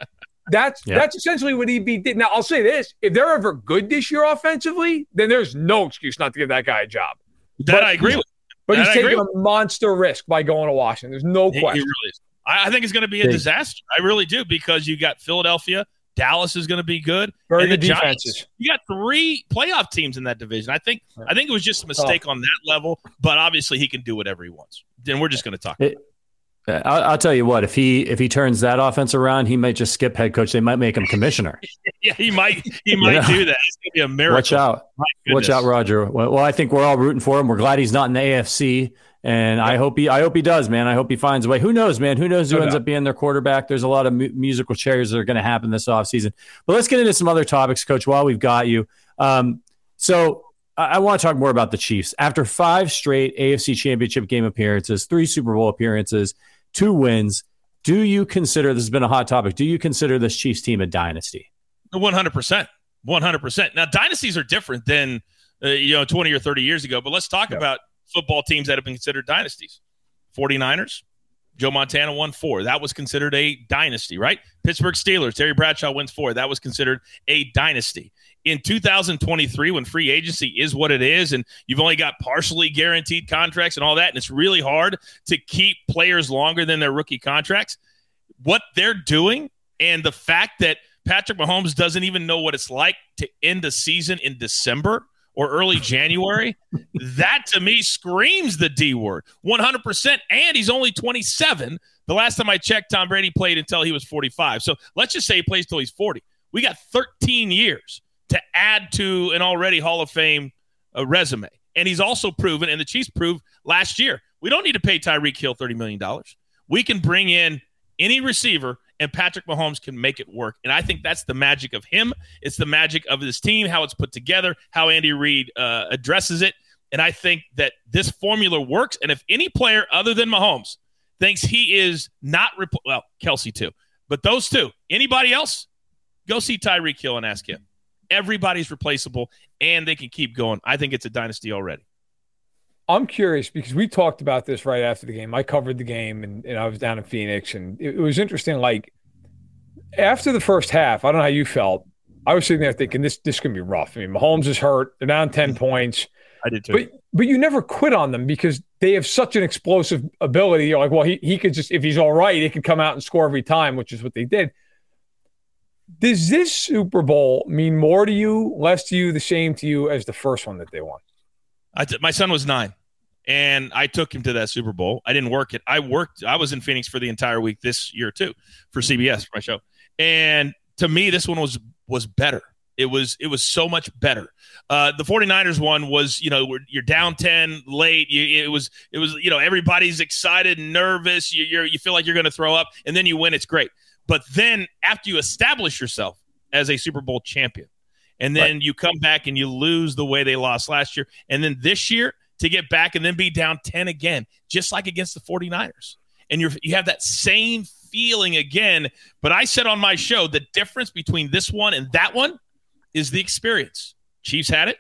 that's yeah. that's essentially what he did. Now I'll say this: if they're ever good this year offensively, then there's no excuse not to give that guy a job. That but, I agree with. But that he's I taking a monster risk by going to Washington. There's no question. He really I, I, think it's going to be a Big. disaster. I really do because you got Philadelphia, Dallas is going to be good, Very and good the defenses. Giants. You got three playoff teams in that division. I think. I think it was just a mistake oh. on that level, but obviously he can do whatever he wants. Then we're just going to talk. It, I'll, I'll, tell you what. If he if he turns that offense around, he might just skip head coach. They might make him commissioner. yeah, he might. He might yeah. do that. It's gonna be a miracle. Watch out! Watch out, Roger. Well, well, I think we're all rooting for him. We're glad he's not in the AFC, and. I hope he I hope he does, man. I hope he finds a way. Who knows, man? Who knows who no ends doubt. up being their quarterback? There's a lot of mu- musical chairs that are going to happen this offseason. But let's get into some other topics, Coach. While we've got you, um, so I, I want to talk more about the Chiefs. After five straight AFC Championship game appearances, three Super Bowl appearances two wins. Do you consider this has been a hot topic? Do you consider this Chiefs team a dynasty? One hundred percent, one hundred percent. Now dynasties are different than uh, you know twenty or thirty years ago. But let's talk yeah. about football teams that have been considered dynasties. 49ers, Joe Montana won four. That was considered a dynasty, right? Pittsburgh Steelers, Terry Bradshaw wins four. That was considered a dynasty in 2023 when free agency is what it is and you've only got partially guaranteed contracts and all that and it's really hard to keep players longer than their rookie contracts what they're doing and the fact that Patrick Mahomes doesn't even know what it's like to end a season in December or early January that to me screams the D word. 100% and he's only 27 the last time I checked Tom Brady played until he was 45 so let's just say he plays till he's 40 we got 13 years to add to an already Hall of Fame uh, resume. And he's also proven, and the Chiefs proved last year, we don't need to pay Tyreek Hill $30 million. We can bring in any receiver, and Patrick Mahomes can make it work. And I think that's the magic of him. It's the magic of this team, how it's put together, how Andy Reid uh, addresses it. And I think that this formula works. And if any player other than Mahomes thinks he is not, well, Kelce too, but those two, anybody else, go see Tyreek Hill and ask him. Everybody's replaceable, and they can keep going. I think it's a dynasty already. I'm curious because we talked about this right after the game. I covered the game and, and I was down in Phoenix, and it, it, was interesting. Like after the first half, I don't know how you felt. I was sitting there thinking this this could be rough. I mean, Mahomes is hurt. They're down ten mm-hmm. points. I did too. But but you never quit on them because they have such an explosive ability. You're like, well, he he could just if he's all right, he could come out and score every time, which is what they did. Does this Super Bowl mean more to you, less to you, the same to you as the first one that they won? T- my son was nine, and I took him to that Super Bowl. I didn't work it. I worked. I was in Phoenix for the entire week this year too, for CBS for my show. And to me, this one was was better. It was it was so much better. Uh, the 49ers one was, you know, you're down 10 late. You, it was it was, you know, everybody's excited and nervous. You, you're, you feel like you're going to throw up, and then you win. It's great. But then after you establish yourself as a Super Bowl champion, and then right. you come back and you lose the way they lost last year, and then this year to get back and then be down 10 again, just like against the 49ers. And you're you have that same feeling again. But I said on my show the difference between this one and that one is the experience. Chiefs had it,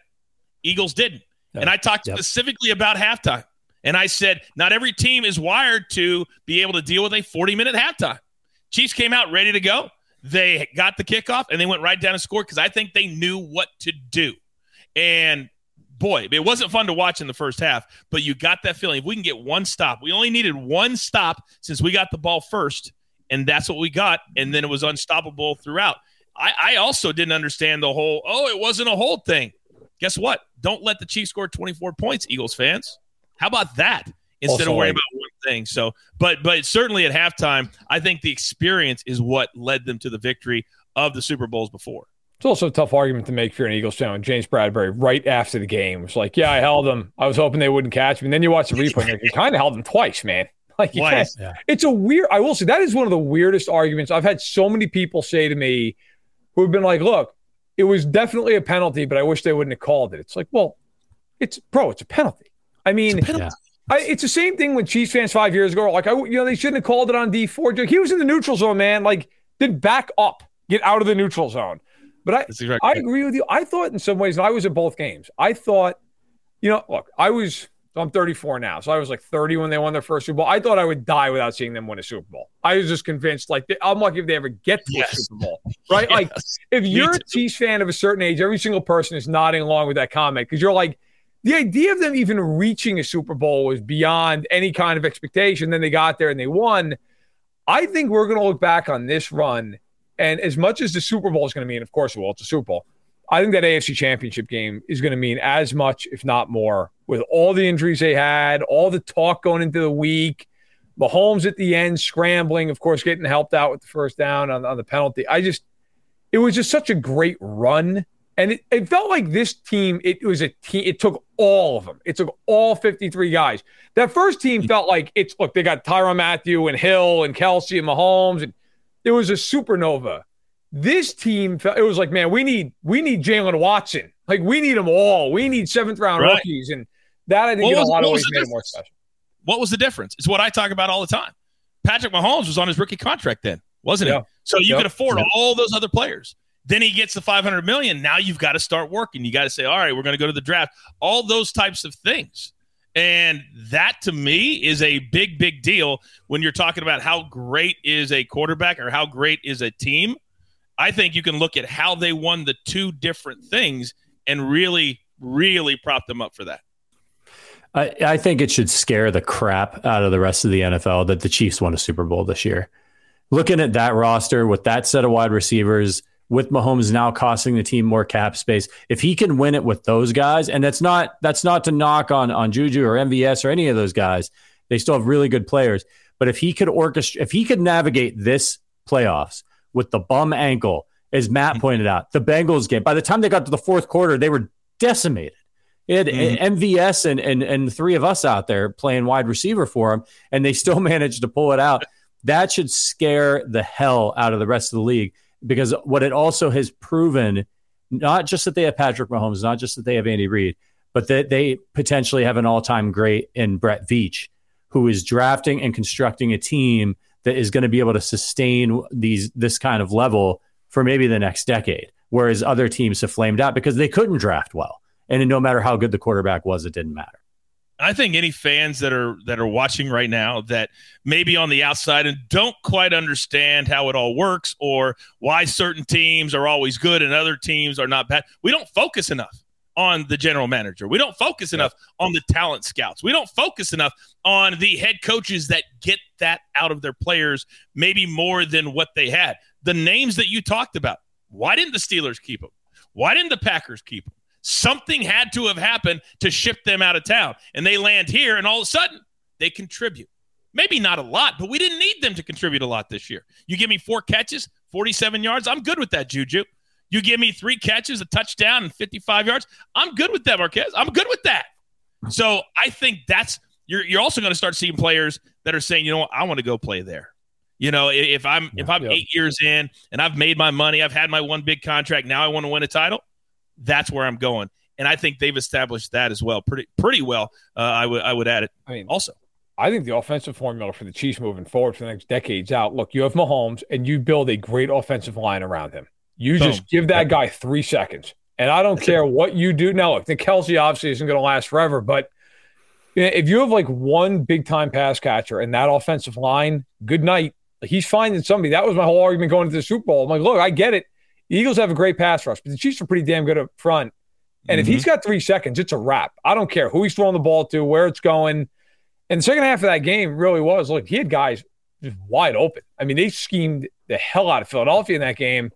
Eagles didn't. Yep. And I talked yep. specifically about halftime. And I said, not every team is wired to be able to deal with a 40 minute halftime. Chiefs came out ready to go. They got the kickoff and they went right down and scored because I think they knew what to do. And boy, it wasn't fun to watch in the first half, but you got that feeling. If we can get one stop, we only needed one stop since we got the ball first, and that's what we got. And then it was unstoppable throughout. I, I also didn't understand the whole, oh, it wasn't a hold thing. Guess what? Don't let the Chiefs score 24 points, Eagles fans. How about that? Instead Also, of worrying about one thing. So, but but certainly at halftime, I think the experience is what led them to the victory of the Super Bowls before. It's also a tough argument to make if you're an Eagles fan. James Bradberry, right after the game, was like, "Yeah, I held them. I was hoping they wouldn't catch me." And then you watch the replay, and like, you kind of held them twice, man. Like, Twice. can't- it's a weird. I will say that is one of the weirdest arguments I've had. So many people say to me, who have been like, "Look, it was definitely a penalty, but I wish they wouldn't have called it." It's like, well, it's bro, it's a penalty. I mean, Yeah. I, it's the same thing when Chiefs fans five years ago, like, I, you know, they shouldn't have called it on Dee Ford. He was in the neutral zone, man. Like, then back up, get out of the neutral zone. But I, exactly I agree with you. I thought in some ways, and I was at both games. I thought, you know, look, I was. So I'm 34 now, so I was like 30 when they won their first Super Bowl. I thought I would die without seeing them win a Super Bowl. I was just convinced, like, I'm lucky if they ever get to Yes. a Super Bowl, right? Like, if you're a. Chiefs fan of a certain age, every single person is nodding along with that comment because you're like, the idea of them even reaching a Super Bowl was beyond any kind of expectation. Then they got there and they won. I think we're going to look back on this run, and as much as the Super Bowl is going to mean, of course, it will. It's a Super Bowl. I think that AFC Championship game is going to mean as much, if not more, with all the injuries they had, all the talk going into the week, Mahomes at the end scrambling, of course, getting helped out with the first down on, on the penalty. I just, it was just such a great run. And it, it felt like this team, it was a team, it took all of them. It took all 53 guys. That first team mm. felt like it's, look, they got Tyrann Mathieu and Hill and Kelce and Mahomes, and it was a supernova. This team, felt, it was like, man, we need, we need Jaylen Watson. Like, we need them all. We need seventh round Right. rookies. And that, I think, What in a was- lot of ways made it more special. What was the difference? It's what I talk about all the time. Patrick Mahomes was on his rookie contract then, wasn't Yeah. he? So you Yep. could afford Yep. all those other players. Then he gets the 500 million. Now you've got to start working. You got to say, all right, we're going to go to the draft. All those types of things. And that to me is a big, big deal when you're talking about how great is a quarterback or how great is a team. I think you can look at how they won the two different things and really, really prop them up for that. I, I think it should scare the crap out of the rest of the NFL that the Chiefs won a Super Bowl this year. Looking at that roster with that set of wide receivers, with Mahomes now costing the team more cap space, if he can win it with those guys, and that's not that's not to knock on on Juju or MVS or any of those guys, they still have really good players. But if he could orchestrate, if he could navigate this playoffs with the bum ankle, as Matt mm-hmm. pointed out, the Bengals game. By the time they got to the fourth quarter, they were decimated. It had mm-hmm. uh, MVS and, and and three of us out there playing wide receiver for him, and they still managed to pull it out. That should scare the hell out of the rest of the league because what it also has proven, not just that they have Patrick Mahomes, not just that they have Andy Reid, but that they potentially have an all-time great in Brett Veach, who is drafting and constructing a team that is going to be able to sustain these this kind of level for maybe the next decade. Whereas other teams have flamed out because they couldn't draft well. And no matter how good the quarterback was, it didn't matter. I think any fans that are that are watching right now that maybe on the outside and don't quite understand how it all works or why certain teams are always good and other teams are not bad. We don't focus enough on the general manager. We don't focus enough on the talent scouts. We don't focus enough on the head coaches that get that out of their players maybe more than what they had. The names that you talked about. Why didn't the Steelers keep them? Why didn't the Packers keep them? Something had to have happened to ship them out of town. And they land here, and all of a sudden, they contribute. Maybe not a lot, but we didn't need them to contribute a lot this year. You give me four catches, 47 yards. I'm good with that, Juju. You give me three catches, a touchdown, and 55 yards. I'm good with that, Marquez. I'm good with that. So I think that's you're you're also going to start seeing players that are saying, you know what, I want to go play there. You know, if I'm if I'm Yeah. eight years in and I've made my money, I've had my one big contract. Now I want to win a title. That's where I'm going, and I think they've established that as well, pretty pretty well. Uh, I would I would add it I mean, also. I think the offensive formula for the Chiefs moving forward for the next decades out. Look, you have Mahomes, and you build a great offensive line around him. You Boom. just give that guy three seconds, and I don't care what you do. Now, look, the Kelce obviously isn't going to last forever, but if you have like one big time pass catcher and that offensive line, good night. He's finding somebody. That was my whole argument going to the Super Bowl. I'm like, look, I get it. The Eagles have a great pass rush, but the Chiefs are pretty damn good up front. And if he's mm-hmm. got three seconds, it's a wrap. I don't care who he's throwing the ball to, where it's going. And the second half of that game really was look, he had guys just wide open. I mean, they schemed the hell out of Philadelphia in that game.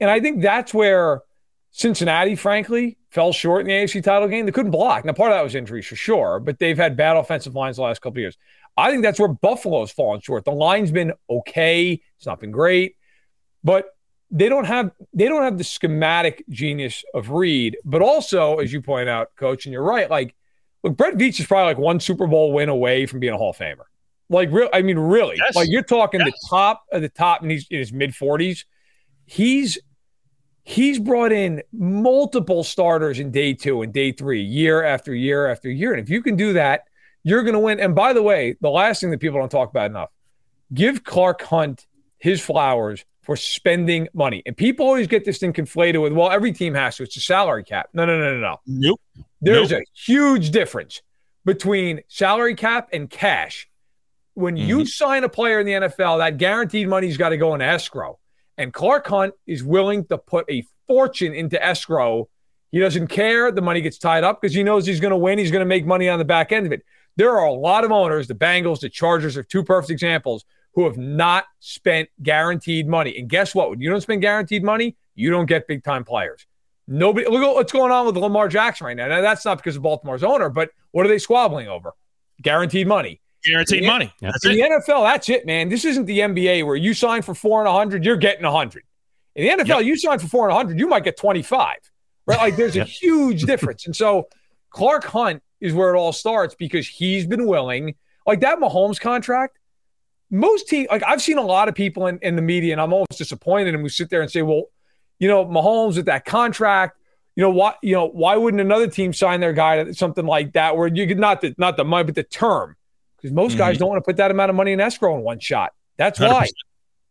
And I think that's where Cincinnati, frankly, fell short in the AFC title game. They couldn't block. Now, part of that was injuries for sure, but they've had bad offensive lines the last couple of years. I think that's where Buffalo's fallen short. The line's been okay. It's not been great, but they don't have they don't have the schematic genius of Reid, But also, as you point out, Coach, and you're right. Like, look, Brett Veach is probably like one Super Bowl win away from being a Hall of Famer. Like, real. I mean, really. Yes. Like, you're talking yes. the top of the top, and he's in his mid 40s. He's he's brought in multiple starters in day two and day three, year after year after year. And if you can do that, you're going to win. And by the way, the last thing that people don't talk about enough give Clark Hunt his flowers for spending money. And people always get this thing conflated with, well, every team has to. It's a salary cap. No, no, no, no, no. Nope. There's nope. a huge difference between salary cap and cash. When mm-hmm. you sign a player in the NFL, that guaranteed money's got to go in escrow. And Clark Hunt is willing to put a fortune into escrow. He doesn't care. The money gets tied up because he knows he's going to win. He's going to make money on the back end of it. There are a lot of owners, the Bengals, the Chargers are two perfect examples, who have not spent guaranteed money. And guess what? When you don't spend guaranteed money, you don't get big time players. Nobody look at what's going on with Lamar Jackson right now. Now that's not because of Baltimore's owner, but what are they squabbling over? Guaranteed money. Guaranteed in money. That's in it. the NFL, that's it, man. This isn't the NBA where you sign for four and a hundred, you're getting a hundred. In the NFL, yep. you sign for four and a hundred, you might get 25. Right? Like there's a huge difference. And so Clark Hunt is where it all starts because he's been willing, like that Mahomes contract. Most teams, like I've seen a lot of people in, in the media, and I'm almost disappointed. And we sit there and say, well, you know, Mahomes with that contract, you know why you know why wouldn't another team sign their guy to something like that where you could not the not the money but the term because most mm-hmm. guys don't want to put that amount of money in escrow in one shot. That's why. 100%.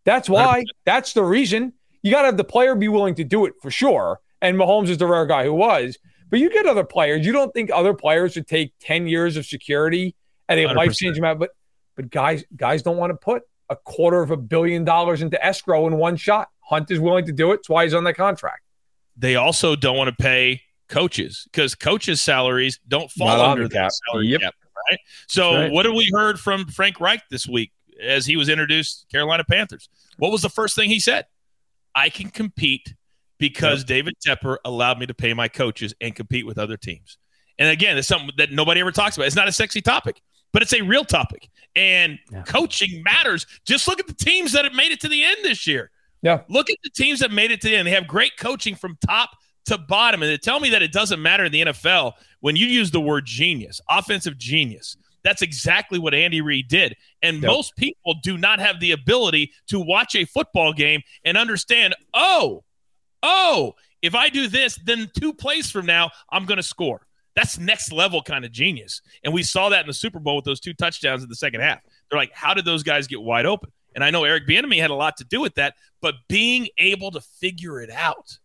That's why. 100%. That's the reason. You got to have the player be willing to do it for sure. And Mahomes is the rare guy who was. But you get other players. You don't think other players would take 10 years of security at a life changing amount. But but guys, guys don't want to put a quarter of a billion dollars into escrow in one shot. Hunt is willing to do it. That's why he's on that contract. They also don't want to pay coaches because coaches' salaries don't fall Not under the that salary yep. cap right? So, right. what have we heard from Frank Reich this week as he was introduced Carolina Panthers? What was the first thing he said? I can compete because yep. David Tepper allowed me to pay my coaches and compete with other teams. And again, it's something that nobody ever talks about. It's not a sexy topic, but it's a real topic. And yeah. coaching matters. Just look at the teams that have made it to the end this year. Yeah. Look at the teams that made it to the end. They have great coaching from top to bottom. And they tell me that it doesn't matter in the NFL when you use the word genius, offensive genius. That's exactly what Andy Reid did. And yep. most people do not have the ability to watch a football game and understand, oh, oh, if I do this, then two plays from now, I'm going to score. That's next level kind of genius. And we saw that in the Super Bowl with those two touchdowns in the second half. They're like, how did those guys get wide open? And I know Eric Bieniemy had a lot to do with that, but being able to figure it out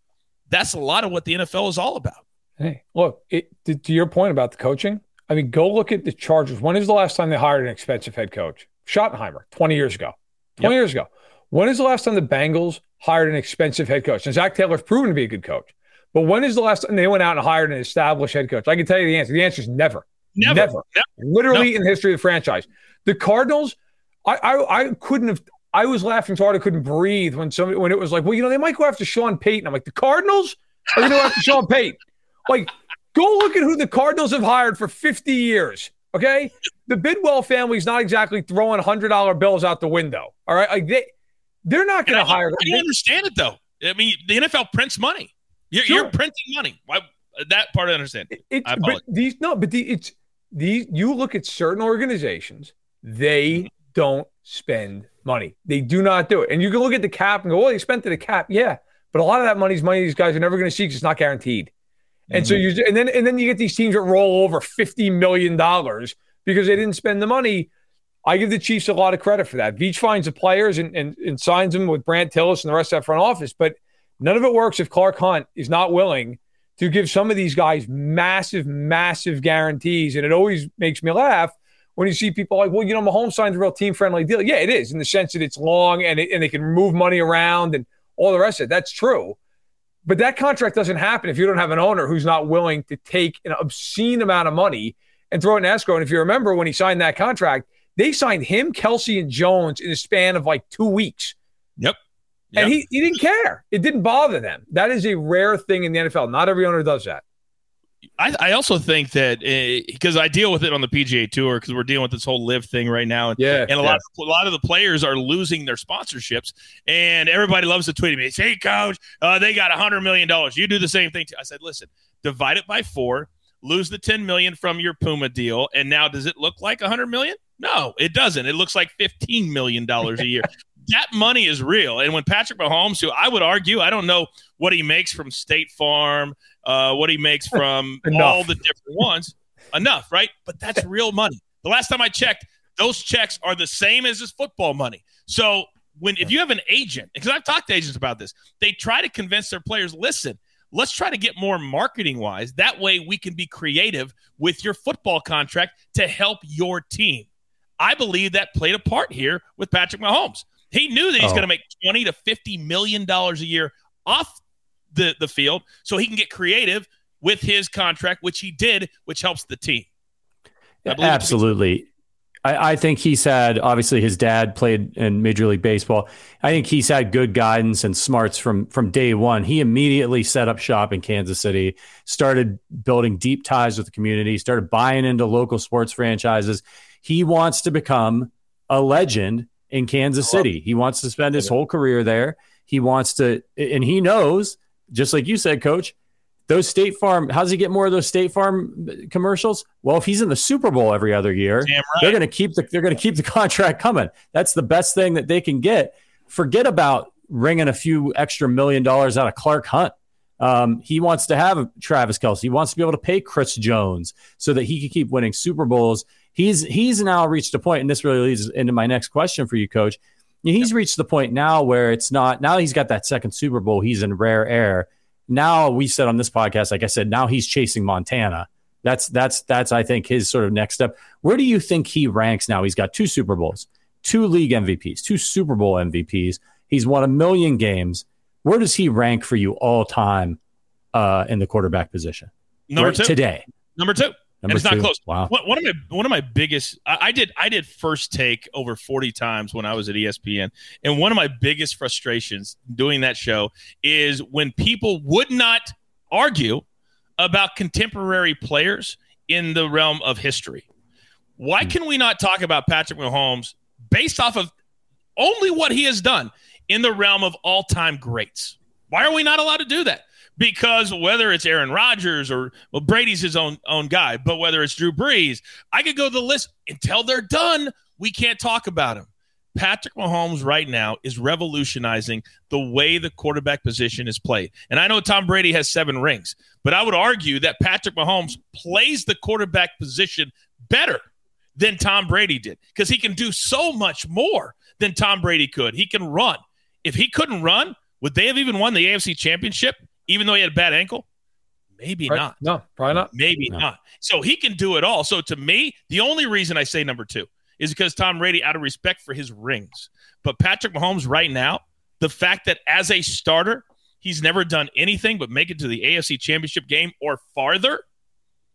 that's a lot of what the NFL is all about. Hey, look, it, to, to, your point about the coaching, I mean, go look at the Chargers. When is the last time they hired an expensive head coach? Schottenheimer, 20 years ago. 20 yep. years ago. When is the last time the Bengals hired an expensive head coach? And Zac Taylor's proven to be a good coach. But when is the last time they went out and hired an established head coach? I can tell you the answer. The answer is never. Never. Never. never. Literally no. in the history of the franchise. The Cardinals, I, I, I couldn't have I was laughing so hard I couldn't breathe when somebody when it was like, well, you know, they might go after Sean Payton. I'm like, the Cardinals? are going to go after Sean Payton. Like, go look at who the Cardinals have hired for 50 years. Okay. The Bidwell family's not exactly throwing $100 bills out the window. All right. Like, they, they're not going to hire. I don't understand it, though. I mean, the NFL prints money. You're, sure. you're printing money. Why, that part I understand. It's, I but these, no, but the, it's, these, you look at certain organizations, they don't spend money. They do not do it. And you can look at the cap and go, well, they spent to the cap. Yeah. But a lot of that money is money these guys are never going to see because it's not guaranteed. And mm-hmm. so you and then and then you get these teams that roll over fifty million dollars because they didn't spend the money. I give the Chiefs a lot of credit for that. Veach finds the players and, and, and signs them with Brandt Tilis and the rest of that front office, but none of it works if Clark Hunt is not willing to give some of these guys massive, massive guarantees. And it always makes me laugh when you see people like, well, you know, Mahomes signed a real team friendly deal. Yeah, it is in the sense that it's long and it, and they can move money around and all the rest of it. That's true. But that contract doesn't happen if you don't have an owner who's not willing to take an obscene amount of money and throw it in escrow. And if you remember when he signed that contract, they signed him, Kelce, and Jones in a span of like two weeks. Yep. And he, he didn't care. It didn't bother them. That is a rare thing in the NFL. Not every owner does that. I, I also think that because uh, I deal with it on the PGA Tour because we're dealing with this whole LIV thing right now, and, yeah, and a yeah. lot of, a lot of the players are losing their sponsorships, and everybody loves to tweet me, "Hey, coach, uh, they got a hundred million dollars. You do the same thing." Too. I said, "Listen, divide it by four, lose the ten million from your Puma deal, and now does it look like a hundred million? No, it doesn't. It looks like fifteen million dollars a year." that money is real. And when Patrick Mahomes, who I would argue, I don't know what he makes from State Farm, uh, what he makes from all the different ones, enough, right? But that's real money. The last time I checked, those checks are the same as his football money. So when if you have an agent, because I've talked to agents about this, they try to convince their players, listen, let's try to get more marketing wise. That way we can be creative with your football contract to help your team. I believe that played a part here with Patrick Mahomes. He knew that he's oh. going to make 20 to 50 million dollars a year off the, the field so he can get creative with his contract, which he did, which helps the team. Absolutely. I, I, think he's had obviously his dad played in Major League Baseball. I think he's had good guidance and smarts from from day one. He immediately set up shop in Kansas City, started building deep ties with the community, started buying into local sports franchises. He wants to become a legend in Kansas City. He wants to spend his whole career there. He wants to, and he knows, just like you said, Coach, those State Farm. How does he get more of those State Farm commercials? Well, if he's in the Super Bowl every other year, right. they're going to keep the they're going to keep the contract coming. That's the best thing that they can get. Forget about wringing a few extra million dollars out of Clark Hunt. Um, he wants to have Travis Kelce. He wants to be able to pay Chris Jones so that he can keep winning Super Bowls. He's he's now reached a point, and this really leads into my next question for you, Coach. He's yep. reached the point now where it's not now he's got that second Super Bowl. He's in rare air now we said on this podcast, like I said, now he's chasing Montana. That's that's that's I think his sort of next step. Where do you think he ranks now? He's got two Super Bowls, two league MVPs, two Super Bowl MVPs. He's won a million games. Where does he rank for you all time uh, in the quarterback position? Number right, two today. Number two. Number and it's two. not close. Wow. One of my one of my biggest I, I, did I did first take over 40 times when I was at ESPN. And one of my biggest frustrations doing that show is when people would not argue about contemporary players in the realm of history. Why hmm. can we not talk about Patrick Mahomes based off of only what he has done in the realm of all-time greats? Why are we not allowed to do that? Because whether it's Aaron Rodgers or well, Brady's his own own guy, but whether it's Drew Brees, I could go the list until they're done. We can't talk about him. Patrick Mahomes right now is revolutionizing the way the quarterback position is played. And I know Tom Brady has seven rings, but I would argue that Patrick Mahomes plays the quarterback position better than Tom Brady did because he can do so much more than Tom Brady could. He can run. If he couldn't run, would they have even won the AFC championship? Even though he had a bad ankle? Maybe right. not. No, probably not. Maybe no. not. So he can do it all. So to me, the only reason I say number two is because Tom Brady, out of respect for his rings. But Patrick Mahomes, right now, the fact that as a starter, he's never done anything but make it to the AFC championship game or farther,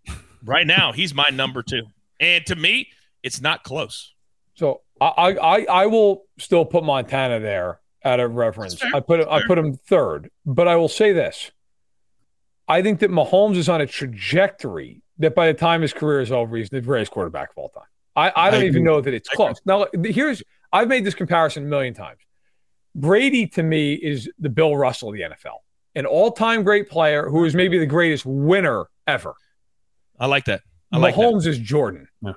right now, he's my number two. And to me, it's not close. So I, I, I will still put Montana there out of reference. I put I put him third, but I will say this: I think that Mahomes is on a trajectory that by the time his career is over, he's the greatest quarterback of all time. I, I don't I even know that it's close. Now, here's I've made this comparison a million times. Brady to me is the Bill Russell of the NFL, an all-time great player who is maybe the greatest winner ever. I like that. I Mahomes like that. is Jordan. Yeah.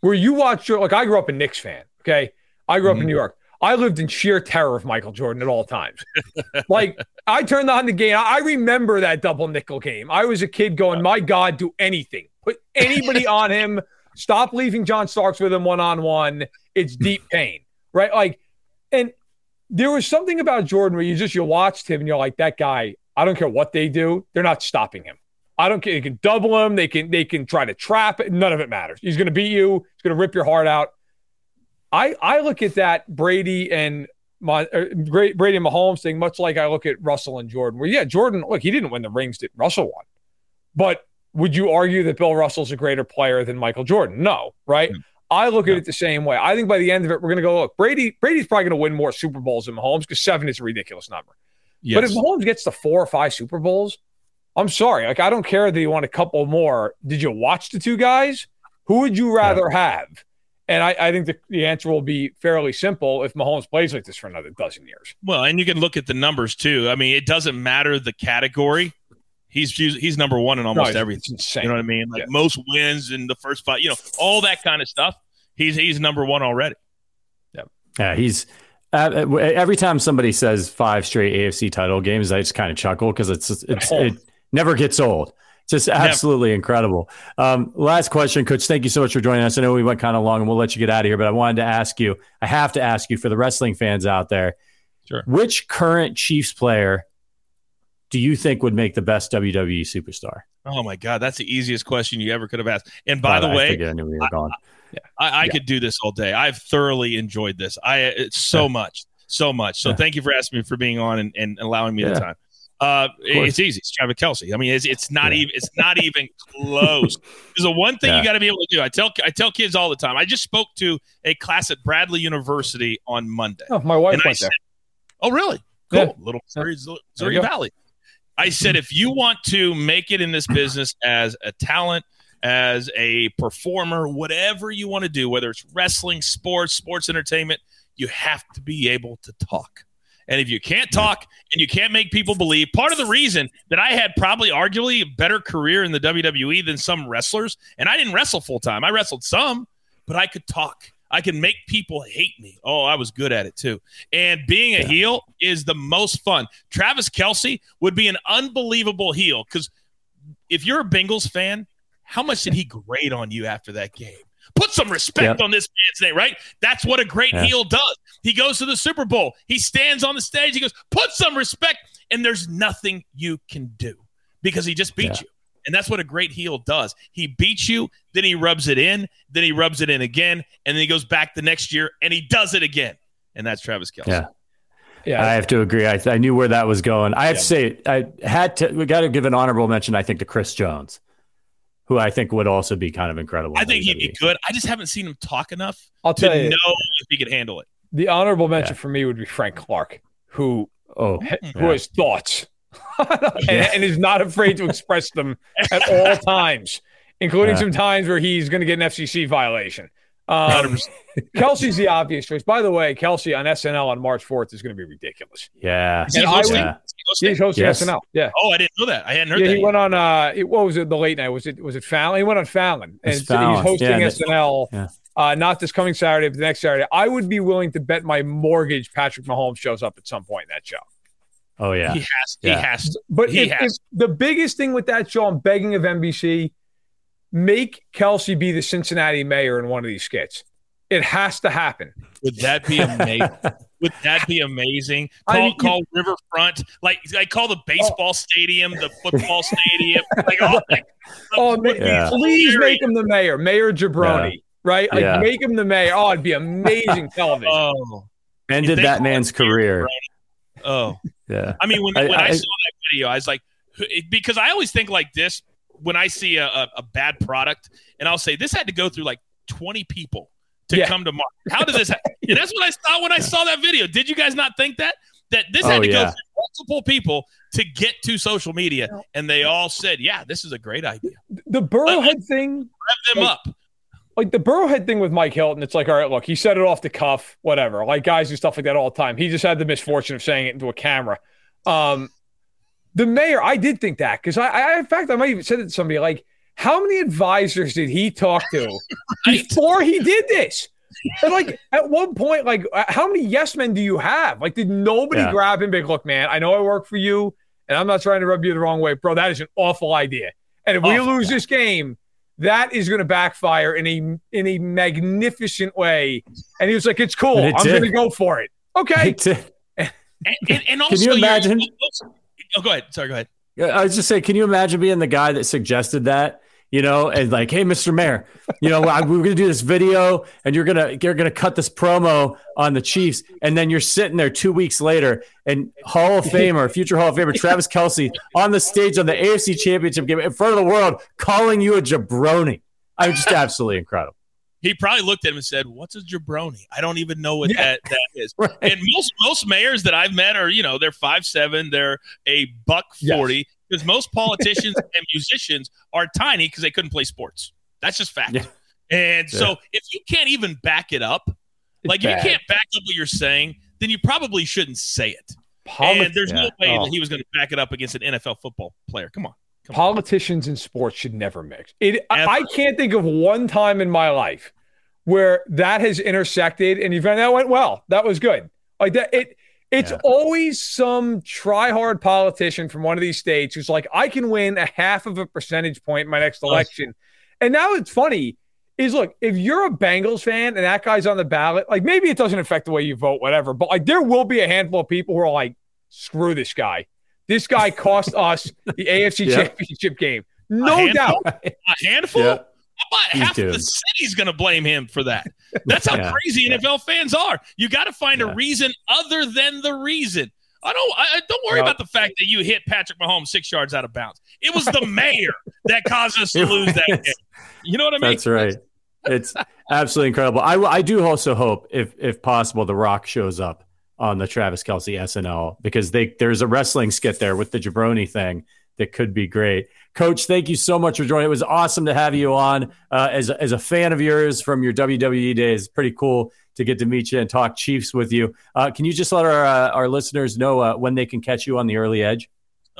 Where you watch, like I grew up a Knicks fan. Okay, I grew up mm-hmm. in New York. I lived in sheer terror of Michael Jordan at all times. like I turned on the game. I remember that double nickel game. I was a kid going, "My God, do anything, put anybody on him, stop leaving John Starks with him one on one. It's deep pain, right?" Like, and there was something about Jordan where you just you watched him and you're like, "That guy. I don't care what they do, they're not stopping him." I don't care. They can double him. They can they can try to trap it. None of it matters. He's going to beat you. He's going to rip your heart out. I I look at that Brady and my great Brady and Mahomes thing much like I look at Russell and Jordan. Where yeah, Jordan, look, he didn't win the rings that Russell won, but would you argue that Bill Russell's a greater player than Michael Jordan? No, right? Mm-hmm. I look at it the same way. I think by the end of it, we're going to go look. Brady Brady's probably going to win more Super Bowls than Mahomes because seven is a ridiculous number. Yes. But if Mahomes gets to four or five Super Bowls, I'm sorry. Like I don't care that you want a couple more. Did you watch the two guys? Who would you rather have? And I, I think the, the answer will be fairly simple if Mahomes plays like this for another dozen years. Well, and you can look at the numbers too. I mean, it doesn't matter the category. He's he's number one in almost it's- everything. it's insane. You know what I mean? Like Yeah. most wins in the first five. You know, all that kind of stuff. He's he's number one already. Yeah, yeah, he's uh, every time somebody says five straight AFC title games, I just kind of chuckle because it's it's it never gets old. Just absolutely incredible. Um, last question, Coach. Thank you so much for joining us. I know we went kind of long, and we'll let you get out of here. But I wanted to ask you. I have to ask you for the wrestling fans out there. Sure. Which current Chiefs player do you think would make the best WWE superstar? Oh my God, that's the easiest question you ever could have asked. And by the I way, I knew we were gone. I, I could do this all day. I've thoroughly enjoyed this. I it's so much, so much. So Yeah. thank you for asking me for being on and, and allowing me Yeah. the time. Uh, it's easy. It's Travis Kelce. I mean, it's, it's not Yeah. even it's not even close. There's a one thing Yeah. you got to be able to do. I tell I tell kids all the time. I just spoke to a class at Bradley University on Monday. Oh, my wife And I went there. "Oh, really? Cool. Yeah. Little Missouri, There Missouri. Valley." I said, if you want to make it in this business as a talent, as a performer, whatever you want to do, whether it's wrestling, sports, sports entertainment, you have to be able to talk. And if you can't talk and you can't make people believe, part of the reason that I had probably arguably a better career in the WWE than some wrestlers, and I didn't wrestle full time, I wrestled some, but I could talk. I can make people hate me. Oh, I was good at it too. And being a heel is the most fun. Travis Kelce would be an unbelievable heel because if you're a Bengals fan, how much did he grade on you after that game? Put some respect Yep. on this man's name, right? That's what a great Yeah. heel does. He goes to the Super Bowl. He stands on the stage. He goes, put some respect. And there's nothing you can do because he just beat Yeah. you. And that's what a great heel does. He beats you, then he rubs it in, then he rubs it in again, and then he goes back the next year and he does it again. And that's Travis Kelce. Yeah. Yeah. I have to agree. I, I knew where that was going. I have to say, I had to. We got to give an honorable mention. I think to Chris Jones, who I think would also be kind of incredible. I in think he'd be good. I just haven't seen him talk enough I'll to tell you, know if he could handle it. the honorable mention for me would be Frank Clark, who Oh, who yeah. has thoughts and, and is not afraid to express them at all times, including Yeah. some times where he's going to get an FCC violation. Um, Kelce's the obvious choice. By the way, Kelce on SNL on March 4th is going to be ridiculous. yeah, Is he And I hosting? yeah. Is he hosting? He's hosting Yes. SNL. Yeah. Oh, I didn't know that. I hadn't heard Yeah, that. he yet. went on. Uh, it, what was it? The late night was it? Was it Fallon? He went on Fallon, and Fallon. he's hosting Yeah, SNL. yeah. Uh, not this coming Saturday, but the next Saturday. I would be willing to bet my mortgage Patrick Mahomes shows up at some point in that show. Oh yeah. He has. Yeah. He has. to. But He if, has. if the biggest thing with that show, I'm begging of NBC, make Kelce be the Cincinnati mayor in one of these skits. It has to happen. Would that be amazing? Would that be amazing? I Call mean, you- call Riverfront like like call the baseball oh. stadium, the football stadium, like all like, Oh, ma- Yeah. please make him the mayor, Mayor Jabroni, right? Like Yeah. make him the mayor. Oh, it'd be amazing television. Oh, Ended that man's it Mayor career. oh. Yeah. I mean, when, I- when I, I- saw that video, I was like, because I always think like this when I see a, a, a bad product, and I'll say this had to go through like 20 people to Yeah. come to market. How does this happen? and that's what I thought when I saw that video. Did you guys not think that? That this had Oh, to go yeah. through multiple people to get to social media, and they all said, "Yeah, this is a great idea." The Burrowhead thing, Rev them Like- up. like the Burrowhead thing with Mike Hilton, it's like, all right, look, he said it off the cuff, whatever. Like guys do stuff like that all the time. He just had the misfortune of saying it into a camera. Um, the mayor, I did think that because I, I, in fact, I might even said it to somebody like, how many advisors did he talk to before he did this? And like at one point, like uh, how many yes men do you have? Like, did nobody Yeah. grab him? Big look, man, I know I work for you, and I'm not trying to rub you the wrong way, bro. That is an awful idea. And if we Awful. lose this game, that is going to backfire in a in a magnificent way. And he was like, "It's cool. It I'm going to go for it." Okay. And, and, and also, you you're- imagine? Oh, go ahead. Sorry, go ahead. I was just saying, can you imagine being the guy that suggested that? You know, and like, hey, Mr. Mayor, you know, we're gonna do this video, and you're gonna you're gonna cut this promo on the Chiefs, and then you're sitting there two weeks later, and Hall of Famer, future Hall of Famer Travis Kelce on the stage on the AFC Championship game in front of the world, calling you a jabroni. I'm just absolutely incredible. He probably looked at him and said, "What's a jabroni? I don't even know what Yeah. that that is." Right. And most most mayors that I've met are, you know, they're five seven, they're a buck forty. Because most politicians and musicians are tiny because they couldn't play sports. That's just fact. Yeah. And Yeah. so if you can't even back it up, like if you can't back up what you're saying, then you probably shouldn't say it. And there's no way Oh. that he was going to back it up against an NFL football player. Come on. Politicians and sports should never mix. It. I, Ever. I can't think of one time in my life where that has intersected and you've that went well. That was good. Like that. It. It's Yeah. always some try hard politician from one of these states who's like, I can win a half of a percentage point in my next election. And now it's funny is look, if you're a Bengals fan and that guy's on the ballot, like maybe it doesn't affect the way you vote, whatever. But like there will be a handful of people who are like, screw this guy. This guy cost us the AFC Yeah. championship game. No handful? doubt. A handful? Yeah. How about half of the city's going to blame him for that? That's how Yeah. crazy NFL fans are. You got to find Yeah. a reason other than the reason. I don't. I, I- don't worry Well- about the fact that you hit Patrick Mahomes six yards out of bounds. It was the mayor that caused us to lose that game. You know what I mean? That's right. It's absolutely incredible. I, I do also hope, if if possible, The Rock shows up on the Travis Kelce SNL because they there's a wrestling skit there with the jabroni thing that could be great. Coach, thank you so much for joining. It was awesome to have you on. Uh, as as a fan of yours from your WWE days, pretty cool to get to meet you and talk Chiefs with you. Uh, can you just let our uh, our listeners know uh, when they can catch you on the early edge?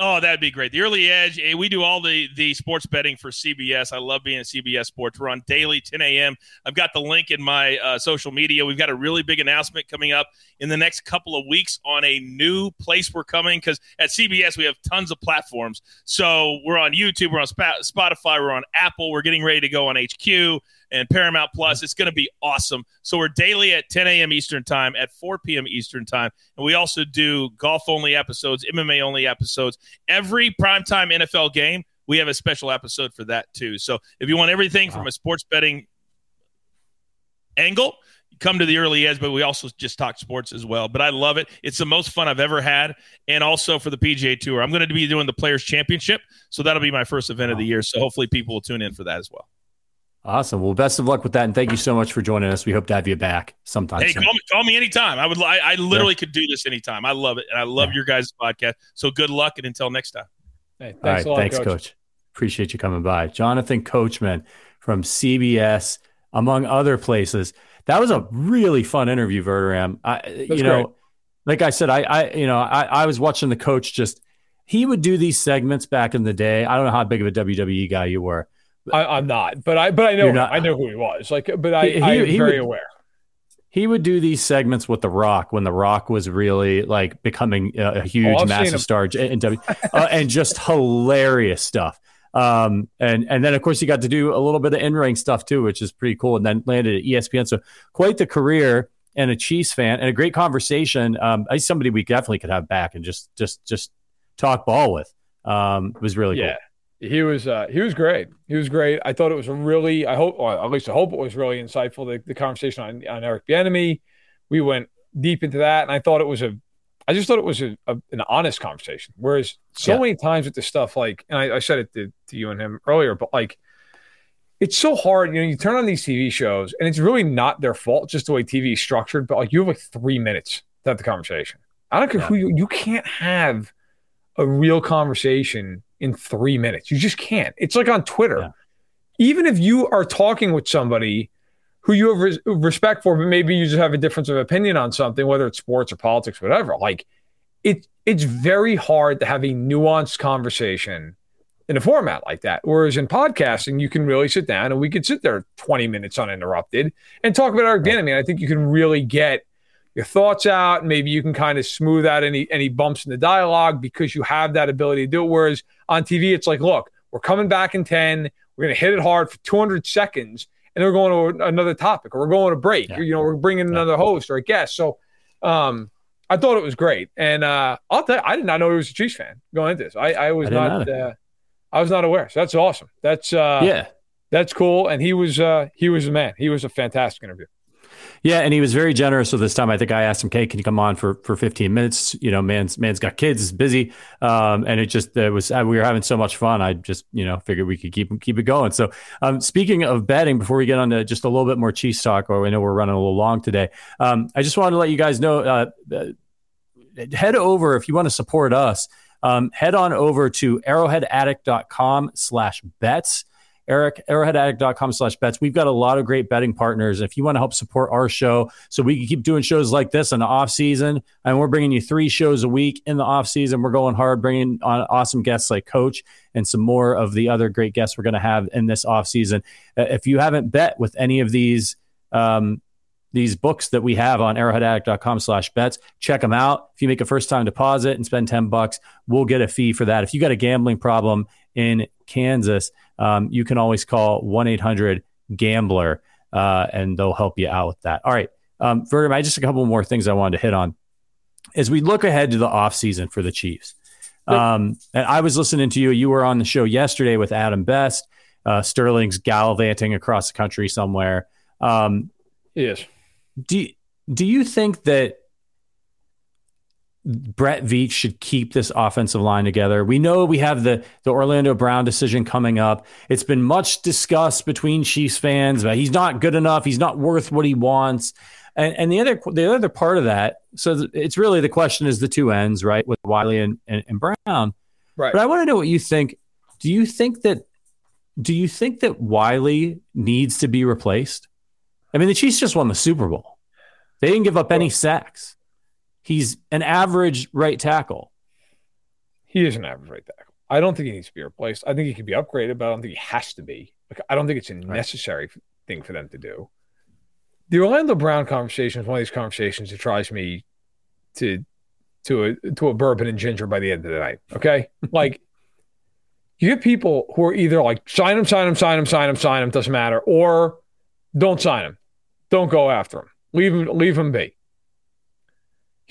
Oh, that'd be great. The early edge. eh, We do all the the sports betting for CBS. I love being at CBS Sports. We're on daily 10 a.m. I've got the link in my uh, social media. We've got a really big announcement coming up in the next couple of weeks on a new place we're coming because at CBS we have tons of platforms. So we're on YouTube, we're on Spotify, we're on Apple. We're getting ready to go on HQ and Paramount Plus. Mm-hmm. It's going to be awesome. So we're daily at 10 a.m. Eastern Time, at 4 p.m. Eastern Time, and we also do golf only episodes, MMA only episodes. Every primetime NFL game, we have a special episode for that too. So if you want everything from a sports betting angle, come to the early edge, but we also just talk sports as well. But I love it. It's the most fun I've ever had. And also for the PGA Tour, I'm going to be doing the Players Championship. So that'll be my first event of the year. So hopefully people will tune in for that as well. Awesome. Well, best of luck with that, and thank you so much for joining us. We hope to have you back sometime. Hey, soon. call me, call me anytime. I would. I, I literally could do this anytime. I love it, and I love Yeah. your guys' podcast. So good luck, and until next time. Hey, All right, thanks a lot, thanks, coach. coach. Appreciate you coming by, Jonathan Coachman from CBS, among other places. That was a really fun interview, Verderame. I, you know, great. like I said, I, I, you know, I, I was watching the coach. Just he would do these segments back in the day. I don't know how big of a WWE guy you were. I, I'm not, but I but I know You're him. not- I know who he was. Like, but I, He- he- I'm he very would- aware. He would do these segments with The Rock when The Rock was really like becoming a, a huge, Oh, seen him. massive star W, uh, and just hilarious stuff. Um, and and then of course he got to do a little bit of in ring stuff too, which is pretty cool. And then landed at ESPN, so quite the career and a Chiefs fan and a great conversation. Um, somebody we definitely could have back and just just just talk ball with. Um, it was really Yeah. He was uh, he was great. He was great. I thought it was a really I hope or at least I hope it was really insightful the, the conversation on, on Eric Bieniemy. We went deep into that and I thought it was a I just thought it was a, a, an honest conversation. Whereas so Yeah. many times with the stuff like and I, I said it to, to you and him earlier, but like it's so hard. You know, you turn on these TV shows and it's really not their fault, just the way TV is structured, but like you have like three minutes to have the conversation. I don't care Yeah. who you you can't have a real conversation in three minutes. You just can't. It's like on Twitter. Yeah. Even if you are talking with somebody who you have res- respect for, but maybe you just have a difference of opinion on something, whether it's sports or politics, whatever. Like it, it's very hard to have a nuanced conversation in a format like that. Whereas in podcasting, you can really sit down and we could sit there 20 minutes uninterrupted and talk about Eric Bieniemy. I think you can really get your thoughts out. Maybe you can kind of smooth out any any bumps in the dialogue because you have that ability to do it. Whereas on TV, it's like, look, we're coming back in 10. We're going to hit it hard for 200 seconds and then we're going to another topic or we're going to break. Yeah. Or, you know, we're bringing another host or a guest. So um, I thought it was great. And uh, I'll tell you, I did not know he was a Chiefs fan going into this. I, I was I not, uh, I was not aware. So that's awesome. That's, uh, Yeah. that's cool. And he was, uh, he was a man. He was a fantastic interview. Yeah, and he was very generous with this time. I think I asked him, "Hey, can you come on for for 15 minutes?" You know, man's man's got kids, is busy, um, and it just it was we were having so much fun. I just you know figured we could keep keep it going. So, um, speaking of betting, before we get on to just a little bit more cheese talk, or I know we're running a little long today, um, I just wanted to let you guys know. Uh, uh head over if you want to support us. Um, head on over to arrowheadaddict.com slash bets. Eric, arrowheadaddict.com slash bets. We've got a lot of great betting partners. If you want to help support our show so we can keep doing shows like this in the off season, and we're bringing you three shows a week in the off season, we're going hard, bringing on awesome guests like Coach and some more of the other great guests we're going to have in this off season. Uh, if you haven't bet with any of these, um, these books that we have on arrowheadaddict.com slash bets. Check them out. If you make a first time deposit and spend 10 bucks, we'll get a fee for that. If you got a gambling problem in Kansas, um, you can always call 1 800 Gambler uh, and they'll help you out with that. All right. Um, I just a couple more things I wanted to hit on. As we look ahead to the offseason for the Chiefs, um, and I was listening to you. You were on the show yesterday with Adam Best. Uh, Sterling's gallivanting across the country somewhere. Um, yes. Do do you think that Brett Veach should keep this offensive line together. We know we have the the Orlando Brown decision coming up. It's been much discussed between Chiefs fans, but he's not good enough. He's not worth what he wants. And and the other the other part of that, so it's really the question is the two ends, right, with Wylie and, and, and Brown. Right. But I want to know what you think. Do you think that do you think that Wylie needs to be replaced? I mean, the Chiefs just won the Super Bowl. They didn't give up any sacks. He's an average right tackle. He is an average right tackle. I don't think he needs to be replaced. I think he can be upgraded, but I don't think he has to be. Like, I don't think it's a necessary right. thing for them to do. The Orlando Brown conversation is one of these conversations that drives me to to a to a bourbon and ginger by the end of the night. Okay, like you get people who are either like sign him, sign him, sign him, sign him, sign him, doesn't matter, or don't sign him, don't go after him, leave him, leave him be.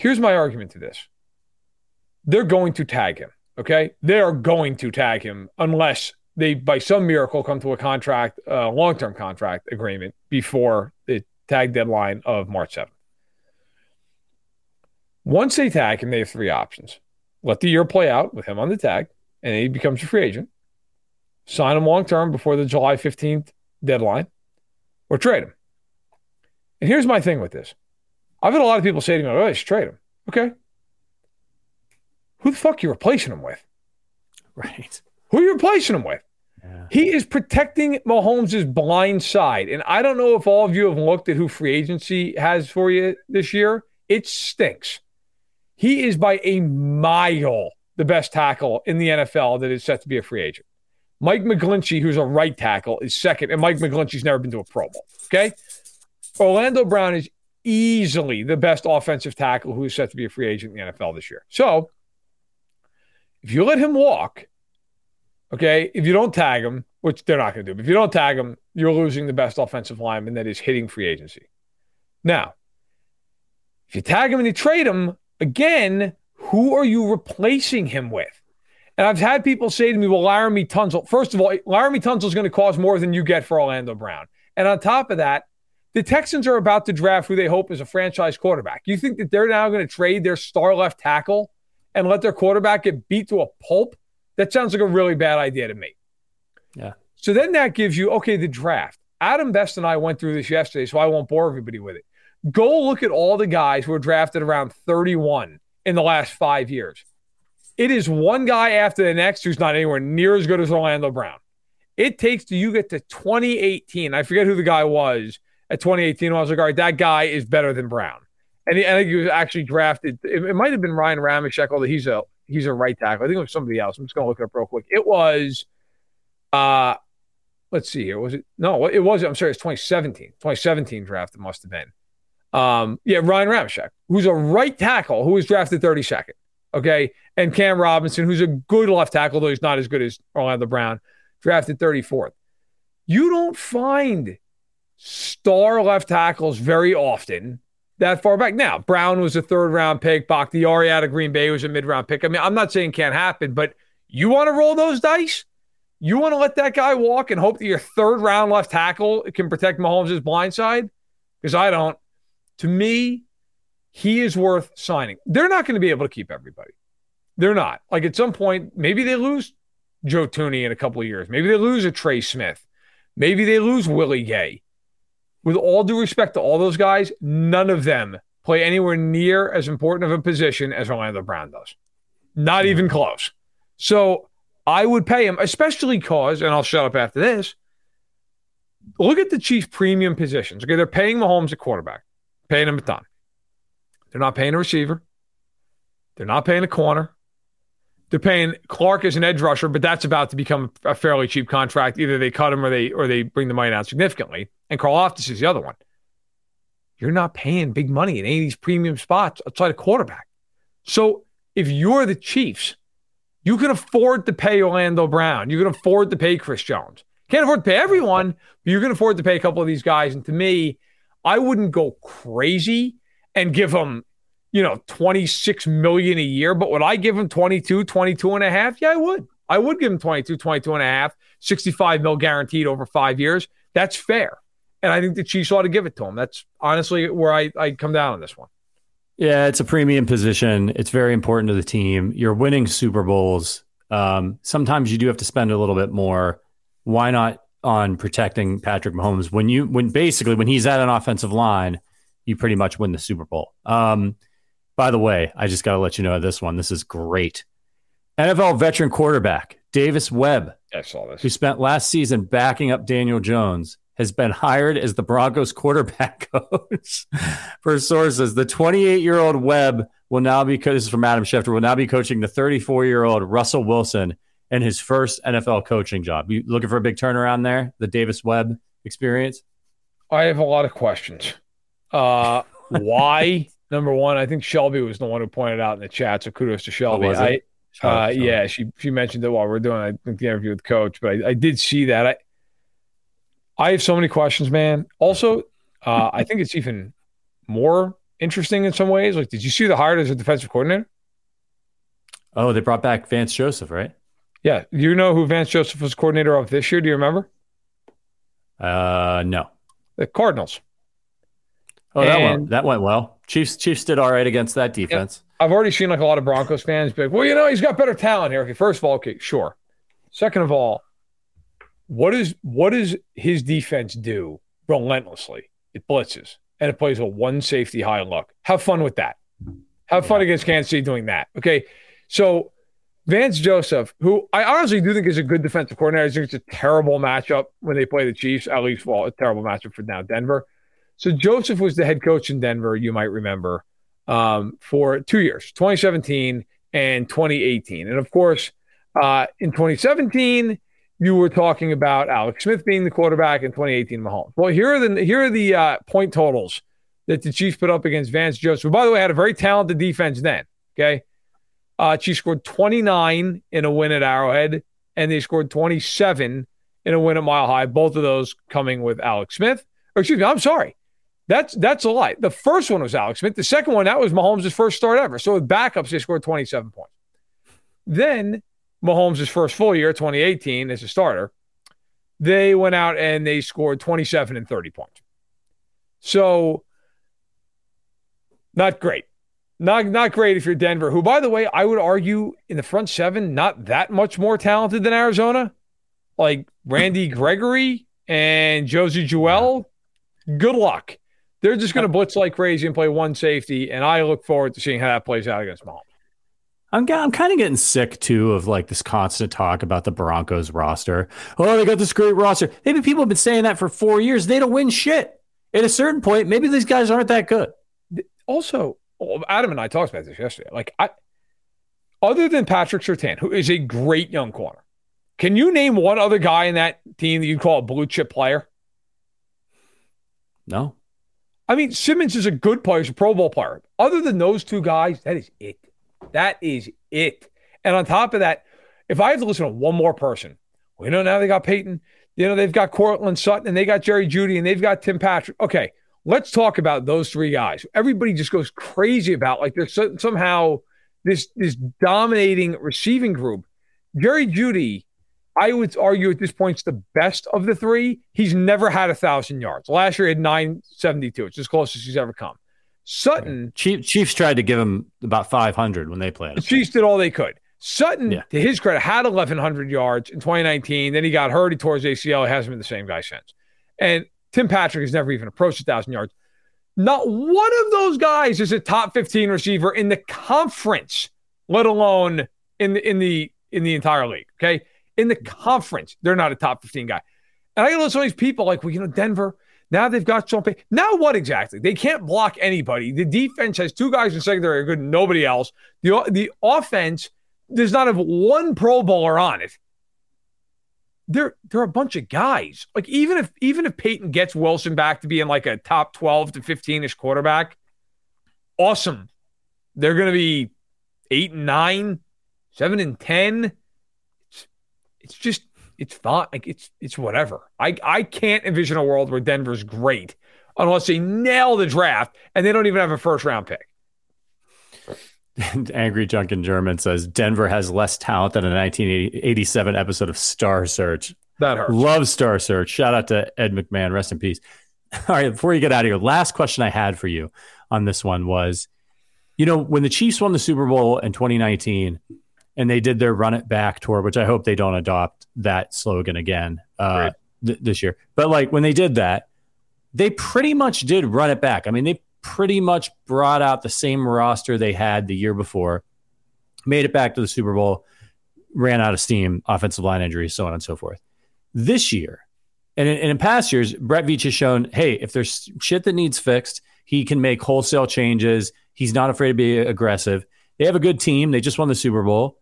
Here's my argument to this they're going to tag him. Okay. They are going to tag him unless they, by some miracle, come to a contract, a uh, long term contract agreement before the tag deadline of March 7th. Once they tag him, they have three options let the year play out with him on the tag, and he becomes a free agent, sign him long term before the July 15th deadline, or trade him. And here's my thing with this I've had a lot of people say to me, "Oh, I should trade him." Okay, who the fuck are you replacing him with? Right. Who are you replacing him with? Yeah. He is protecting Mahomes' blind side. And I don't know if all of you have looked at who free agency has for you this year. It stinks. He is by a mile the best tackle in the NFL that is set to be a free agent. Mike McGlinchey, who's a right tackle, is second, and Mike McGlinchey's never been to a Pro Bowl. Okay. Orlando Brown is easily the best offensive tackle who is set to be a free agent in the NFL this year. So if you let him walk, okay, if you don't tag him, which they're not going to do, but if you don't tag him, you're losing the best offensive lineman that is hitting free agency. Now, if you tag him and you trade him, again, who are you replacing him with? And I've had people say to me, well, Laremy Tunsil, first of all, Laremy Tunsil is going to cost more than you get for Orlando Brown. And on top of that, the Texans are about to draft who they hope is a franchise quarterback. You think that they're now going to trade their star left tackle and let their quarterback get beat to a pulp? That sounds like a really bad idea to me. Yeah. So then that gives you, okay, the draft. Adam Best and I went through this yesterday, so I won't bore everybody with it. Go look at all the guys who were drafted around 31 in the last five years. It is one guy after the next who's not anywhere near as good as Orlando Brown. It takes till you get to 2018. I forget who the guy was at 2018. I was like, all right, that guy is better than Brown. And he, I think he was actually drafted. It, it might have been Ryan Ramczyk, although he's a he's a right tackle. I think it was somebody else. I'm just going to look it up real quick. It was, uh, let's see here. Was it? No, it was. I'm sorry. It's 2017. 2017 draft. It must have been. Um, yeah, Ryan Ramczyk, who's a right tackle, who was drafted 32nd. Okay, and Cam Robinson, who's a good left tackle, though he's not as good as Orlando Brown, drafted 34th. You don't find star left tackles very often that far back. Now, Brown was a third round pick. Bakhtiari out of Green Bay was a mid round pick. I mean, I'm not saying can't happen, but you want to roll those dice? You want to let that guy walk and hope that your third round left tackle can protect Mahomes' blind side? Because I don't. To me, he is worth signing. They're not going to be able to keep everybody. They're not. Like at some point, maybe they lose Joe Thuney in a couple of years. Maybe they lose a Trey Smith. Maybe they lose Willie Gay. With all due respect to all those guys, none of them play anywhere near as important of a position as Orlando Brown does. Not even close. So I would pay him, especially because, and I'll shut up after this. Look at the Chiefs' premium positions. Okay, they're paying Mahomes at quarterback, paying him a ton. They're not paying a receiver. They're not paying a corner. They're paying Clark as an edge rusher, but that's about to become a fairly cheap contract. Either they cut him or they or they bring the money down significantly. And Karlaftis is the other one. You're not paying big money in any of these premium spots outside of quarterback. So if you're the Chiefs, you can afford to pay Orlando Brown. You can afford to pay Chris Jones. Can't afford to pay everyone, but you can afford to pay a couple of these guys. And to me, I wouldn't go crazy and give them, you know, 26 million a year. But would I give them 22, 22 and a half? Yeah, I would. I would give them 22, 22 and a half, 65 mil guaranteed over five years. That's fair. And I think the Chiefs ought to give it to him. That's honestly where I, I come down on this one. Yeah, it's a premium position. It's very important to the team. You're winning Super Bowls. Um, sometimes you do have to spend a little bit more. Why not on protecting Patrick Mahomes when you when basically when he's at an offensive line, you pretty much win the Super Bowl. Um, by the way, I just got to let you know this one. This is great. NFL veteran quarterback Davis Webb, I saw this. who spent last season backing up Daniel Jones, has been hired as the Broncos quarterback coach. For sources, the 28 year old Webb will now be, this is from Adam Schefter, will now be coaching the 34 year old Russell Wilson in his first NFL coaching job. You looking for a big turnaround there? The Davis Webb experience? I have a lot of questions. Uh, why? Number one, I think Shelby was the one who pointed out in the chat. So kudos to Shelby. it? I, uh, yeah, she she mentioned it while we are doing I think the interview with Coach, but I, I did see that. I I have so many questions, man. Also, uh, I think it's even more interesting in some ways. Like, did you see the hire as a defensive coordinator? Oh, they brought back Vance Joseph, right? Yeah, you know who Vance Joseph was coordinator of this year? Do you remember? Uh, no. The Cardinals. Oh, that went that went well. Chiefs Chiefs did all right against that defense. I've already seen like a lot of Broncos fans be like, well, you know, he's got better talent here. Okay, first of all, okay, sure. Second of all, what is what does his defense do relentlessly? It blitzes and it plays a one safety high look. Have fun with that. Have fun against Kansas City doing that. Okay. So Vance Joseph, who I honestly do think is a good defensive coordinator, I think it's a terrible matchup when they play the Chiefs, at least well, a terrible matchup for now Denver. So Joseph was the head coach in Denver, you might remember, um, for two years, 2017 and 2018. And of course, uh, in 2017, you were talking about Alex Smith being the quarterback in 2018 Mahomes. Well, here are the here are the uh, point totals that the Chiefs put up against Vance Joseph, who, by the way, had a very talented defense then. Okay. Uh, Chiefs scored 29 in a win at Arrowhead, and they scored 27 in a win at Mile High. Both of those coming with Alex Smith. Or excuse me, I'm sorry. That's that's a lie. The first one was Alex Smith. The second one, that was Mahomes' first start ever. So with backups, they scored 27 points. Then Mahomes' first full year, 2018, as a starter, they went out and they scored 27 and 30 points. So not great. Not not great if you're Denver, who, by the way, I would argue in the front seven, not that much more talented than Arizona. Like Randy Gregory and Josey Jewell. Good luck. They're just going to blitz like crazy and play one safety, and I look forward to seeing how that plays out against Mahomes. I'm I'm kind of getting sick too of like this constant talk about the Broncos roster. Oh, they got this great roster. Maybe people have been saying that for four years. They don't win shit. At a certain point, maybe these guys aren't that good. Also, oh, Adam and I talked about this yesterday. Like, I, other than Patrick Surtain, who is a great young corner, can you name one other guy in that team that you'd call a blue chip player? No. I mean, Simmons is a good player, he's a Pro Bowl player. Other than those two guys, that is it. That is it. And on top of that, if I have to listen to one more person, you know, now they got Payton, you know, they've got Courtland Sutton, and they got Jerry Jeudy, and they've got Tim Patrick. Okay, let's talk about those three guys. Everybody just goes crazy about like there's so, somehow this this dominating receiving group. Jerry Jeudy, I would argue at this point, is the best of the three. He's never had a thousand yards. Last year he had 972. It's as close as he's ever come. Sutton. Chief, Chiefs tried to give him about 500 when they played. The Chiefs did all they could. Sutton, yeah. to his credit, had 1,100 yards in 2019. Then he got hurt. He tore his ACL. He hasn't been the same guy since. And Tim Patrick has never even approached 1,000 yards. Not one of those guys is a top 15 receiver in the conference, let alone in the in the in the entire league. Okay. In the conference, they're not a top 15 guy. And I listen to all these people like, well, you know, Denver, now they've got Payton. Now what exactly? They can't block anybody. The defense has two guys in secondary are good, nobody else. The the offense does not have one Pro Bowler on it. They're they're a bunch of guys. Like even if even if Payton gets Wilson back to being like a top 12 to 15ish quarterback, awesome. They're gonna be eight and nine, seven and ten. It's, it's just it's fine. Like it's it's whatever. I I can't envision a world where Denver's great unless they nail the draft and they don't even have a first round pick. Angry Junkin German says Denver has less talent than a 1987 episode of Star Search. That hurts. Love Star Search. Shout out to Ed McMahon. Rest in peace. All right, before you get out of here, last question I had for you on this one was, you know, when the Chiefs won the Super Bowl in 2019, and they did their run it back tour, which I hope they don't adopt that slogan again uh, th- this year. But like when they did that, they pretty much did run it back. I mean, they pretty much brought out the same roster they had the year before, made it back to the Super Bowl, ran out of steam, offensive line injuries, so on and so forth. This year, and in, and in past years, Brett Veach has shown, hey, if there's shit that needs fixed, he can make wholesale changes. He's not afraid to be aggressive. They have a good team. They just won the Super Bowl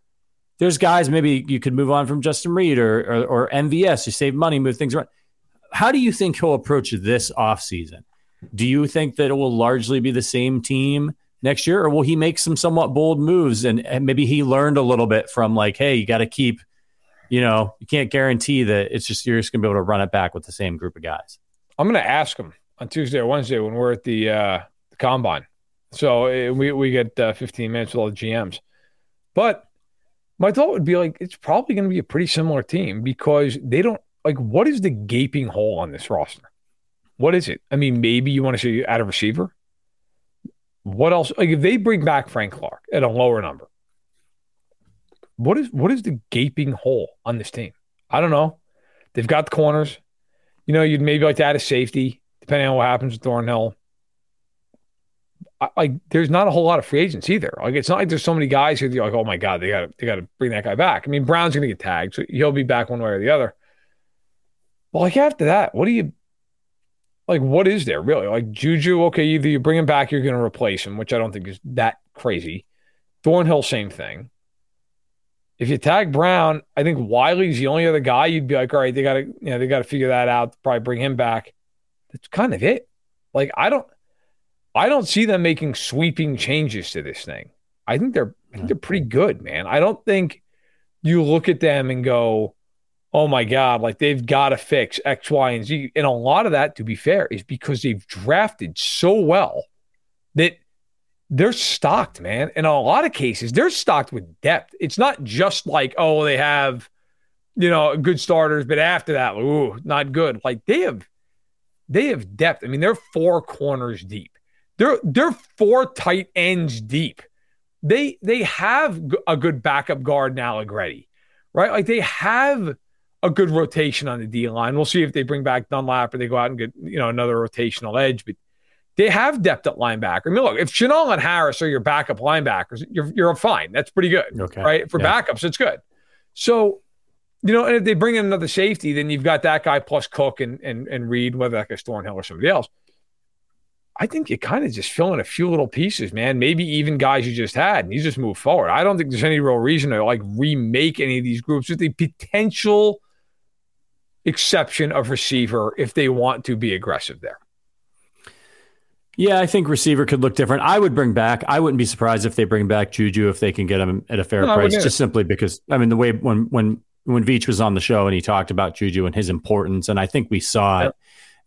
there's guys maybe you could move on from Justin Reid or, or, or MVS. You save money, move things around. How do you think he'll approach this offseason? Do you think that it will largely be the same team next year, or will he make some somewhat bold moves and, and maybe he learned a little bit from like, hey, you got to keep, you know, you can't guarantee that it's just you're just gonna be able to run it back with the same group of guys. I'm gonna ask him on Tuesday or Wednesday when we're at the uh, the combine. So uh, we we get uh, 15 minutes with all the GMs, but my thought would be like it's probably going to be a pretty similar team because they don't like what is the gaping hole on this roster? What is it? I mean, maybe you want to see add a receiver. What else? Like if they bring back Frank Clark at a lower number, what is what is the gaping hole on this team? I don't know. They've got the corners. You know, you'd maybe like to add a safety, depending on what happens with Thornhill like there's not a whole lot of free agents either. Like it's not like there's so many guys who are like, oh my god, they got to they got to bring that guy back. I mean, Brown's going to get tagged, so he'll be back one way or the other. But like after that, what do you like? What is there really? Like Juju, okay, either you bring him back, you're going to replace him, which I don't think is that crazy. Thornhill, same thing. If you tag Brown, I think Wylie's the only other guy you'd be like, all right, they got to you know they got to figure that out. Probably bring him back. That's kind of it. Like I don't. I don't see them making sweeping changes to this thing. I think they're I think they're pretty good, man. I don't think you look at them and go, "Oh my god, like they've got to fix X, Y, and Z." And a lot of that, to be fair, is because they've drafted so well that they're stocked, man. In a lot of cases, they're stocked with depth. It's not just like, oh, they have, you know, good starters, but after that, ooh, not good. Like they have, they have depth. I mean, they're four corners deep. They're they're four tight ends deep. They they have a good backup guard now, Allegretti, right? Like they have a good rotation on the D line. We'll see if they bring back Dunlap or they go out and get you know another rotational edge, but they have depth at linebacker. I mean, look, if Chenal and Harris are your backup linebackers, you're you're fine. That's pretty good, okay. right? For yeah. backups, it's good. So, you know, and if they bring in another safety, then you've got that guy plus Cook and and and Reid, whether that guy's Thornhill or somebody else. I think you kind of just fill in a few little pieces, man. Maybe even guys you just had, and you just move forward. I don't think there's any real reason to like remake any of these groups with the potential exception of receiver if they want to be aggressive there. Yeah, I think receiver could look different. I would bring back. I wouldn't be surprised if they bring back Juju if they can get him at a fair no, price. Just simply because I mean the way when when when Veach was on the show and he talked about Juju and his importance, and I think we saw yep.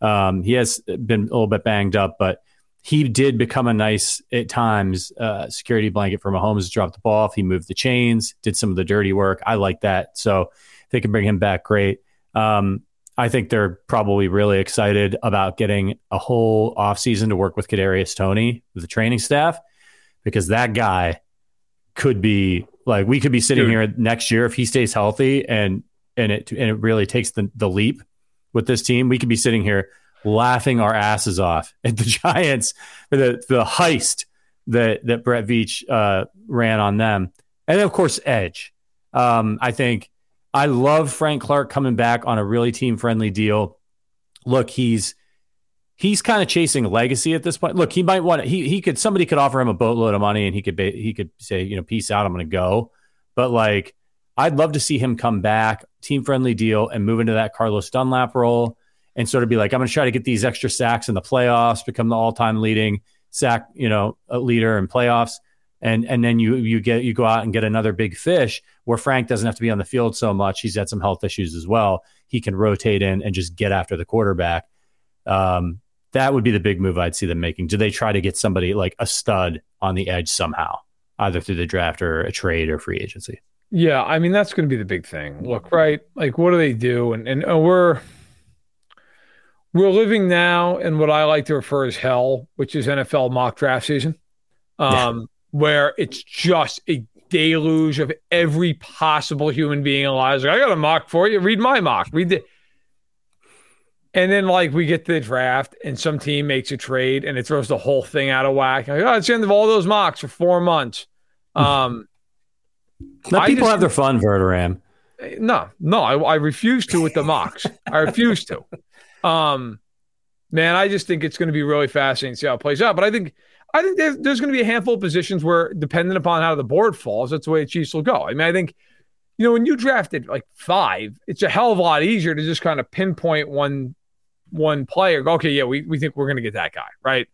Um, he has been a little bit banged up, but he did become a nice at times uh, security blanket for Mahomes. Dropped the ball off. He moved the chains, did some of the dirty work. I like that. So they can bring him back, great. Um, I think they're probably really excited about getting a whole offseason to work with Kadarius Toney, the training staff, because that guy could be like we could be sitting Dude. here next year if he stays healthy and and it and it really takes the, the leap with this team. We could be sitting here laughing our asses off at the Giants for the the heist that that Brett Veach uh, ran on them, and of course Edge. Um, I think I love Frank Clark coming back on a really team friendly deal. Look, he's he's kind of chasing legacy at this point. Look, he might want to, he he could somebody could offer him a boatload of money and he could be, he could say you know peace out I'm going to go. But like I'd love to see him come back, team friendly deal, and move into that Carlos Dunlap role and sort of be like I'm going to try to get these extra sacks in the playoffs, become the all time leading sack you know leader in playoffs and and then you you get you go out and get another big fish where Frank doesn't have to be on the field so much. He's had some health issues as well. He can rotate in and just get after the quarterback. Um, that would be the big move I'd see them making. Do they try to get somebody like a stud on the edge somehow, either through the draft or a trade or free agency? Yeah, I mean that's going to be the big thing. Look, right? Like, what do they do? And and we're we're living now in what I like to refer as hell, which is NFL mock draft season. Um, where it's just a deluge of every possible human being alive. Like, I got a mock for you. Read my mock. Read the. And then, like, we get to the draft, and some team makes a trade, and it throws the whole thing out of whack. Like, oh, it's the end of all those mocks for four months. Um, Let people just, have their fun, Verderame. No, no, I, I refuse to with the mocks. I refuse to. Um, man, I just think it's going to be really fascinating to see how it plays out. But I think I think there's, there's going to be a handful of positions where, depending upon how the board falls, that's the way the Chiefs will go. I mean, I think, you know, when you drafted like five, it's a hell of a lot easier to just kind of pinpoint one one player. Okay, yeah, we, we think we're going to get that guy, right?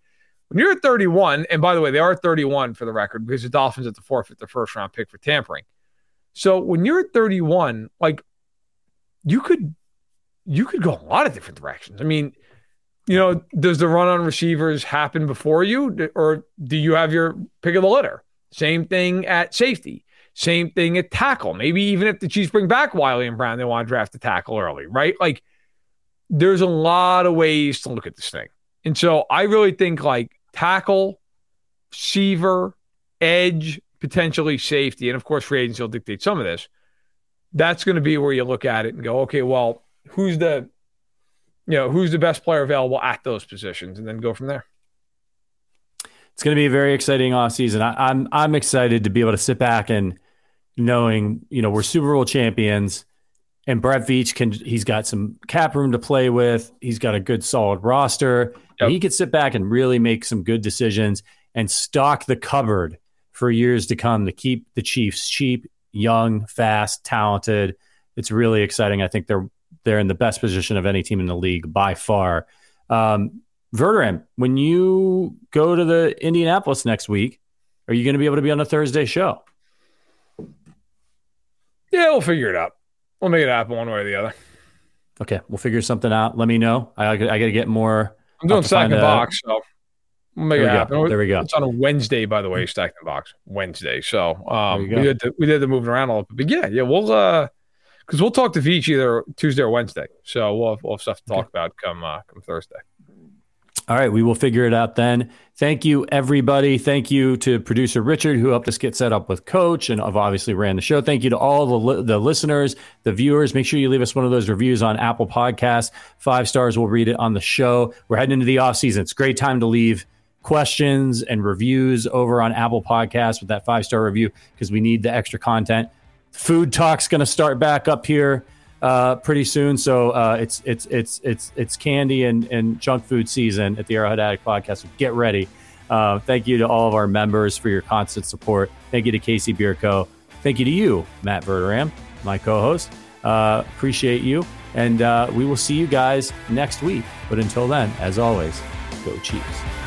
When you're at 31, and by the way, they are 31 for the record because the Dolphins at the forfeit their first round pick for tampering. So when you're at 31, like you could you could go a lot of different directions. I mean, you know, does the run on receivers happen before you, or do you have your pick of the litter? Same thing at safety. Same thing at tackle. Maybe even if the Chiefs bring back Wylie and Brown, they want to draft a tackle early, right? Like, there's a lot of ways to look at this thing. And so I really think like tackle, receiver, edge, potentially safety, and of course, free agency will dictate some of this. That's going to be where you look at it and go, okay, well, who's the you know, who's the best player available at those positions and then go from there. It's going to be a very exciting offseason. I, I'm I'm excited to be able to sit back and knowing, you know, we're Super Bowl champions and Brett Veach can he's got some cap room to play with. He's got a good solid roster. Yep. He could sit back and really make some good decisions and stock the cupboard for years to come to keep the Chiefs cheap, young, fast, talented. It's really exciting. I think they're they're in the best position of any team in the league by far. Um, Verderame, when you go to the Indianapolis next week, are you going to be able to be on a Thursday show? Yeah, we'll figure it out. We'll make it happen one way or the other. Okay, we'll figure something out. Let me know. I, I got to get more. I'm doing stack and box, so we'll make there it happen. Go. There we go. It's on a Wednesday, by the way, stack and box Wednesday. So um, we did the, we did the moving around a little bit, but yeah, yeah, we'll uh, because we'll talk to Veach either Tuesday or Wednesday. So we'll have, we'll have stuff to talk okay. about come uh, come Thursday. All right, we will figure it out then. Thank you, everybody. Thank you to producer Richard, who helped us get set up with Coach and obviously ran the show. Thank you to all the, li- the listeners, the viewers. Make sure you leave us one of those reviews on Apple Podcasts. Five stars, we'll read it on the show. We're heading into the off season. It's a great time to leave questions and reviews over on Apple Podcasts with that five star review because we need the extra content. Food talk's going to start back up here uh, pretty soon. So uh, it's it's it's it's it's candy and, and junk food season at the Arrowhead Addict Podcast. So get ready. Uh, thank you to all of our members for your constant support. Thank you to KC Bier Co. Thank you to you, Matt Verderame, my co-host. Uh, appreciate you, and uh, we will see you guys next week. But until then, as always, go Chiefs.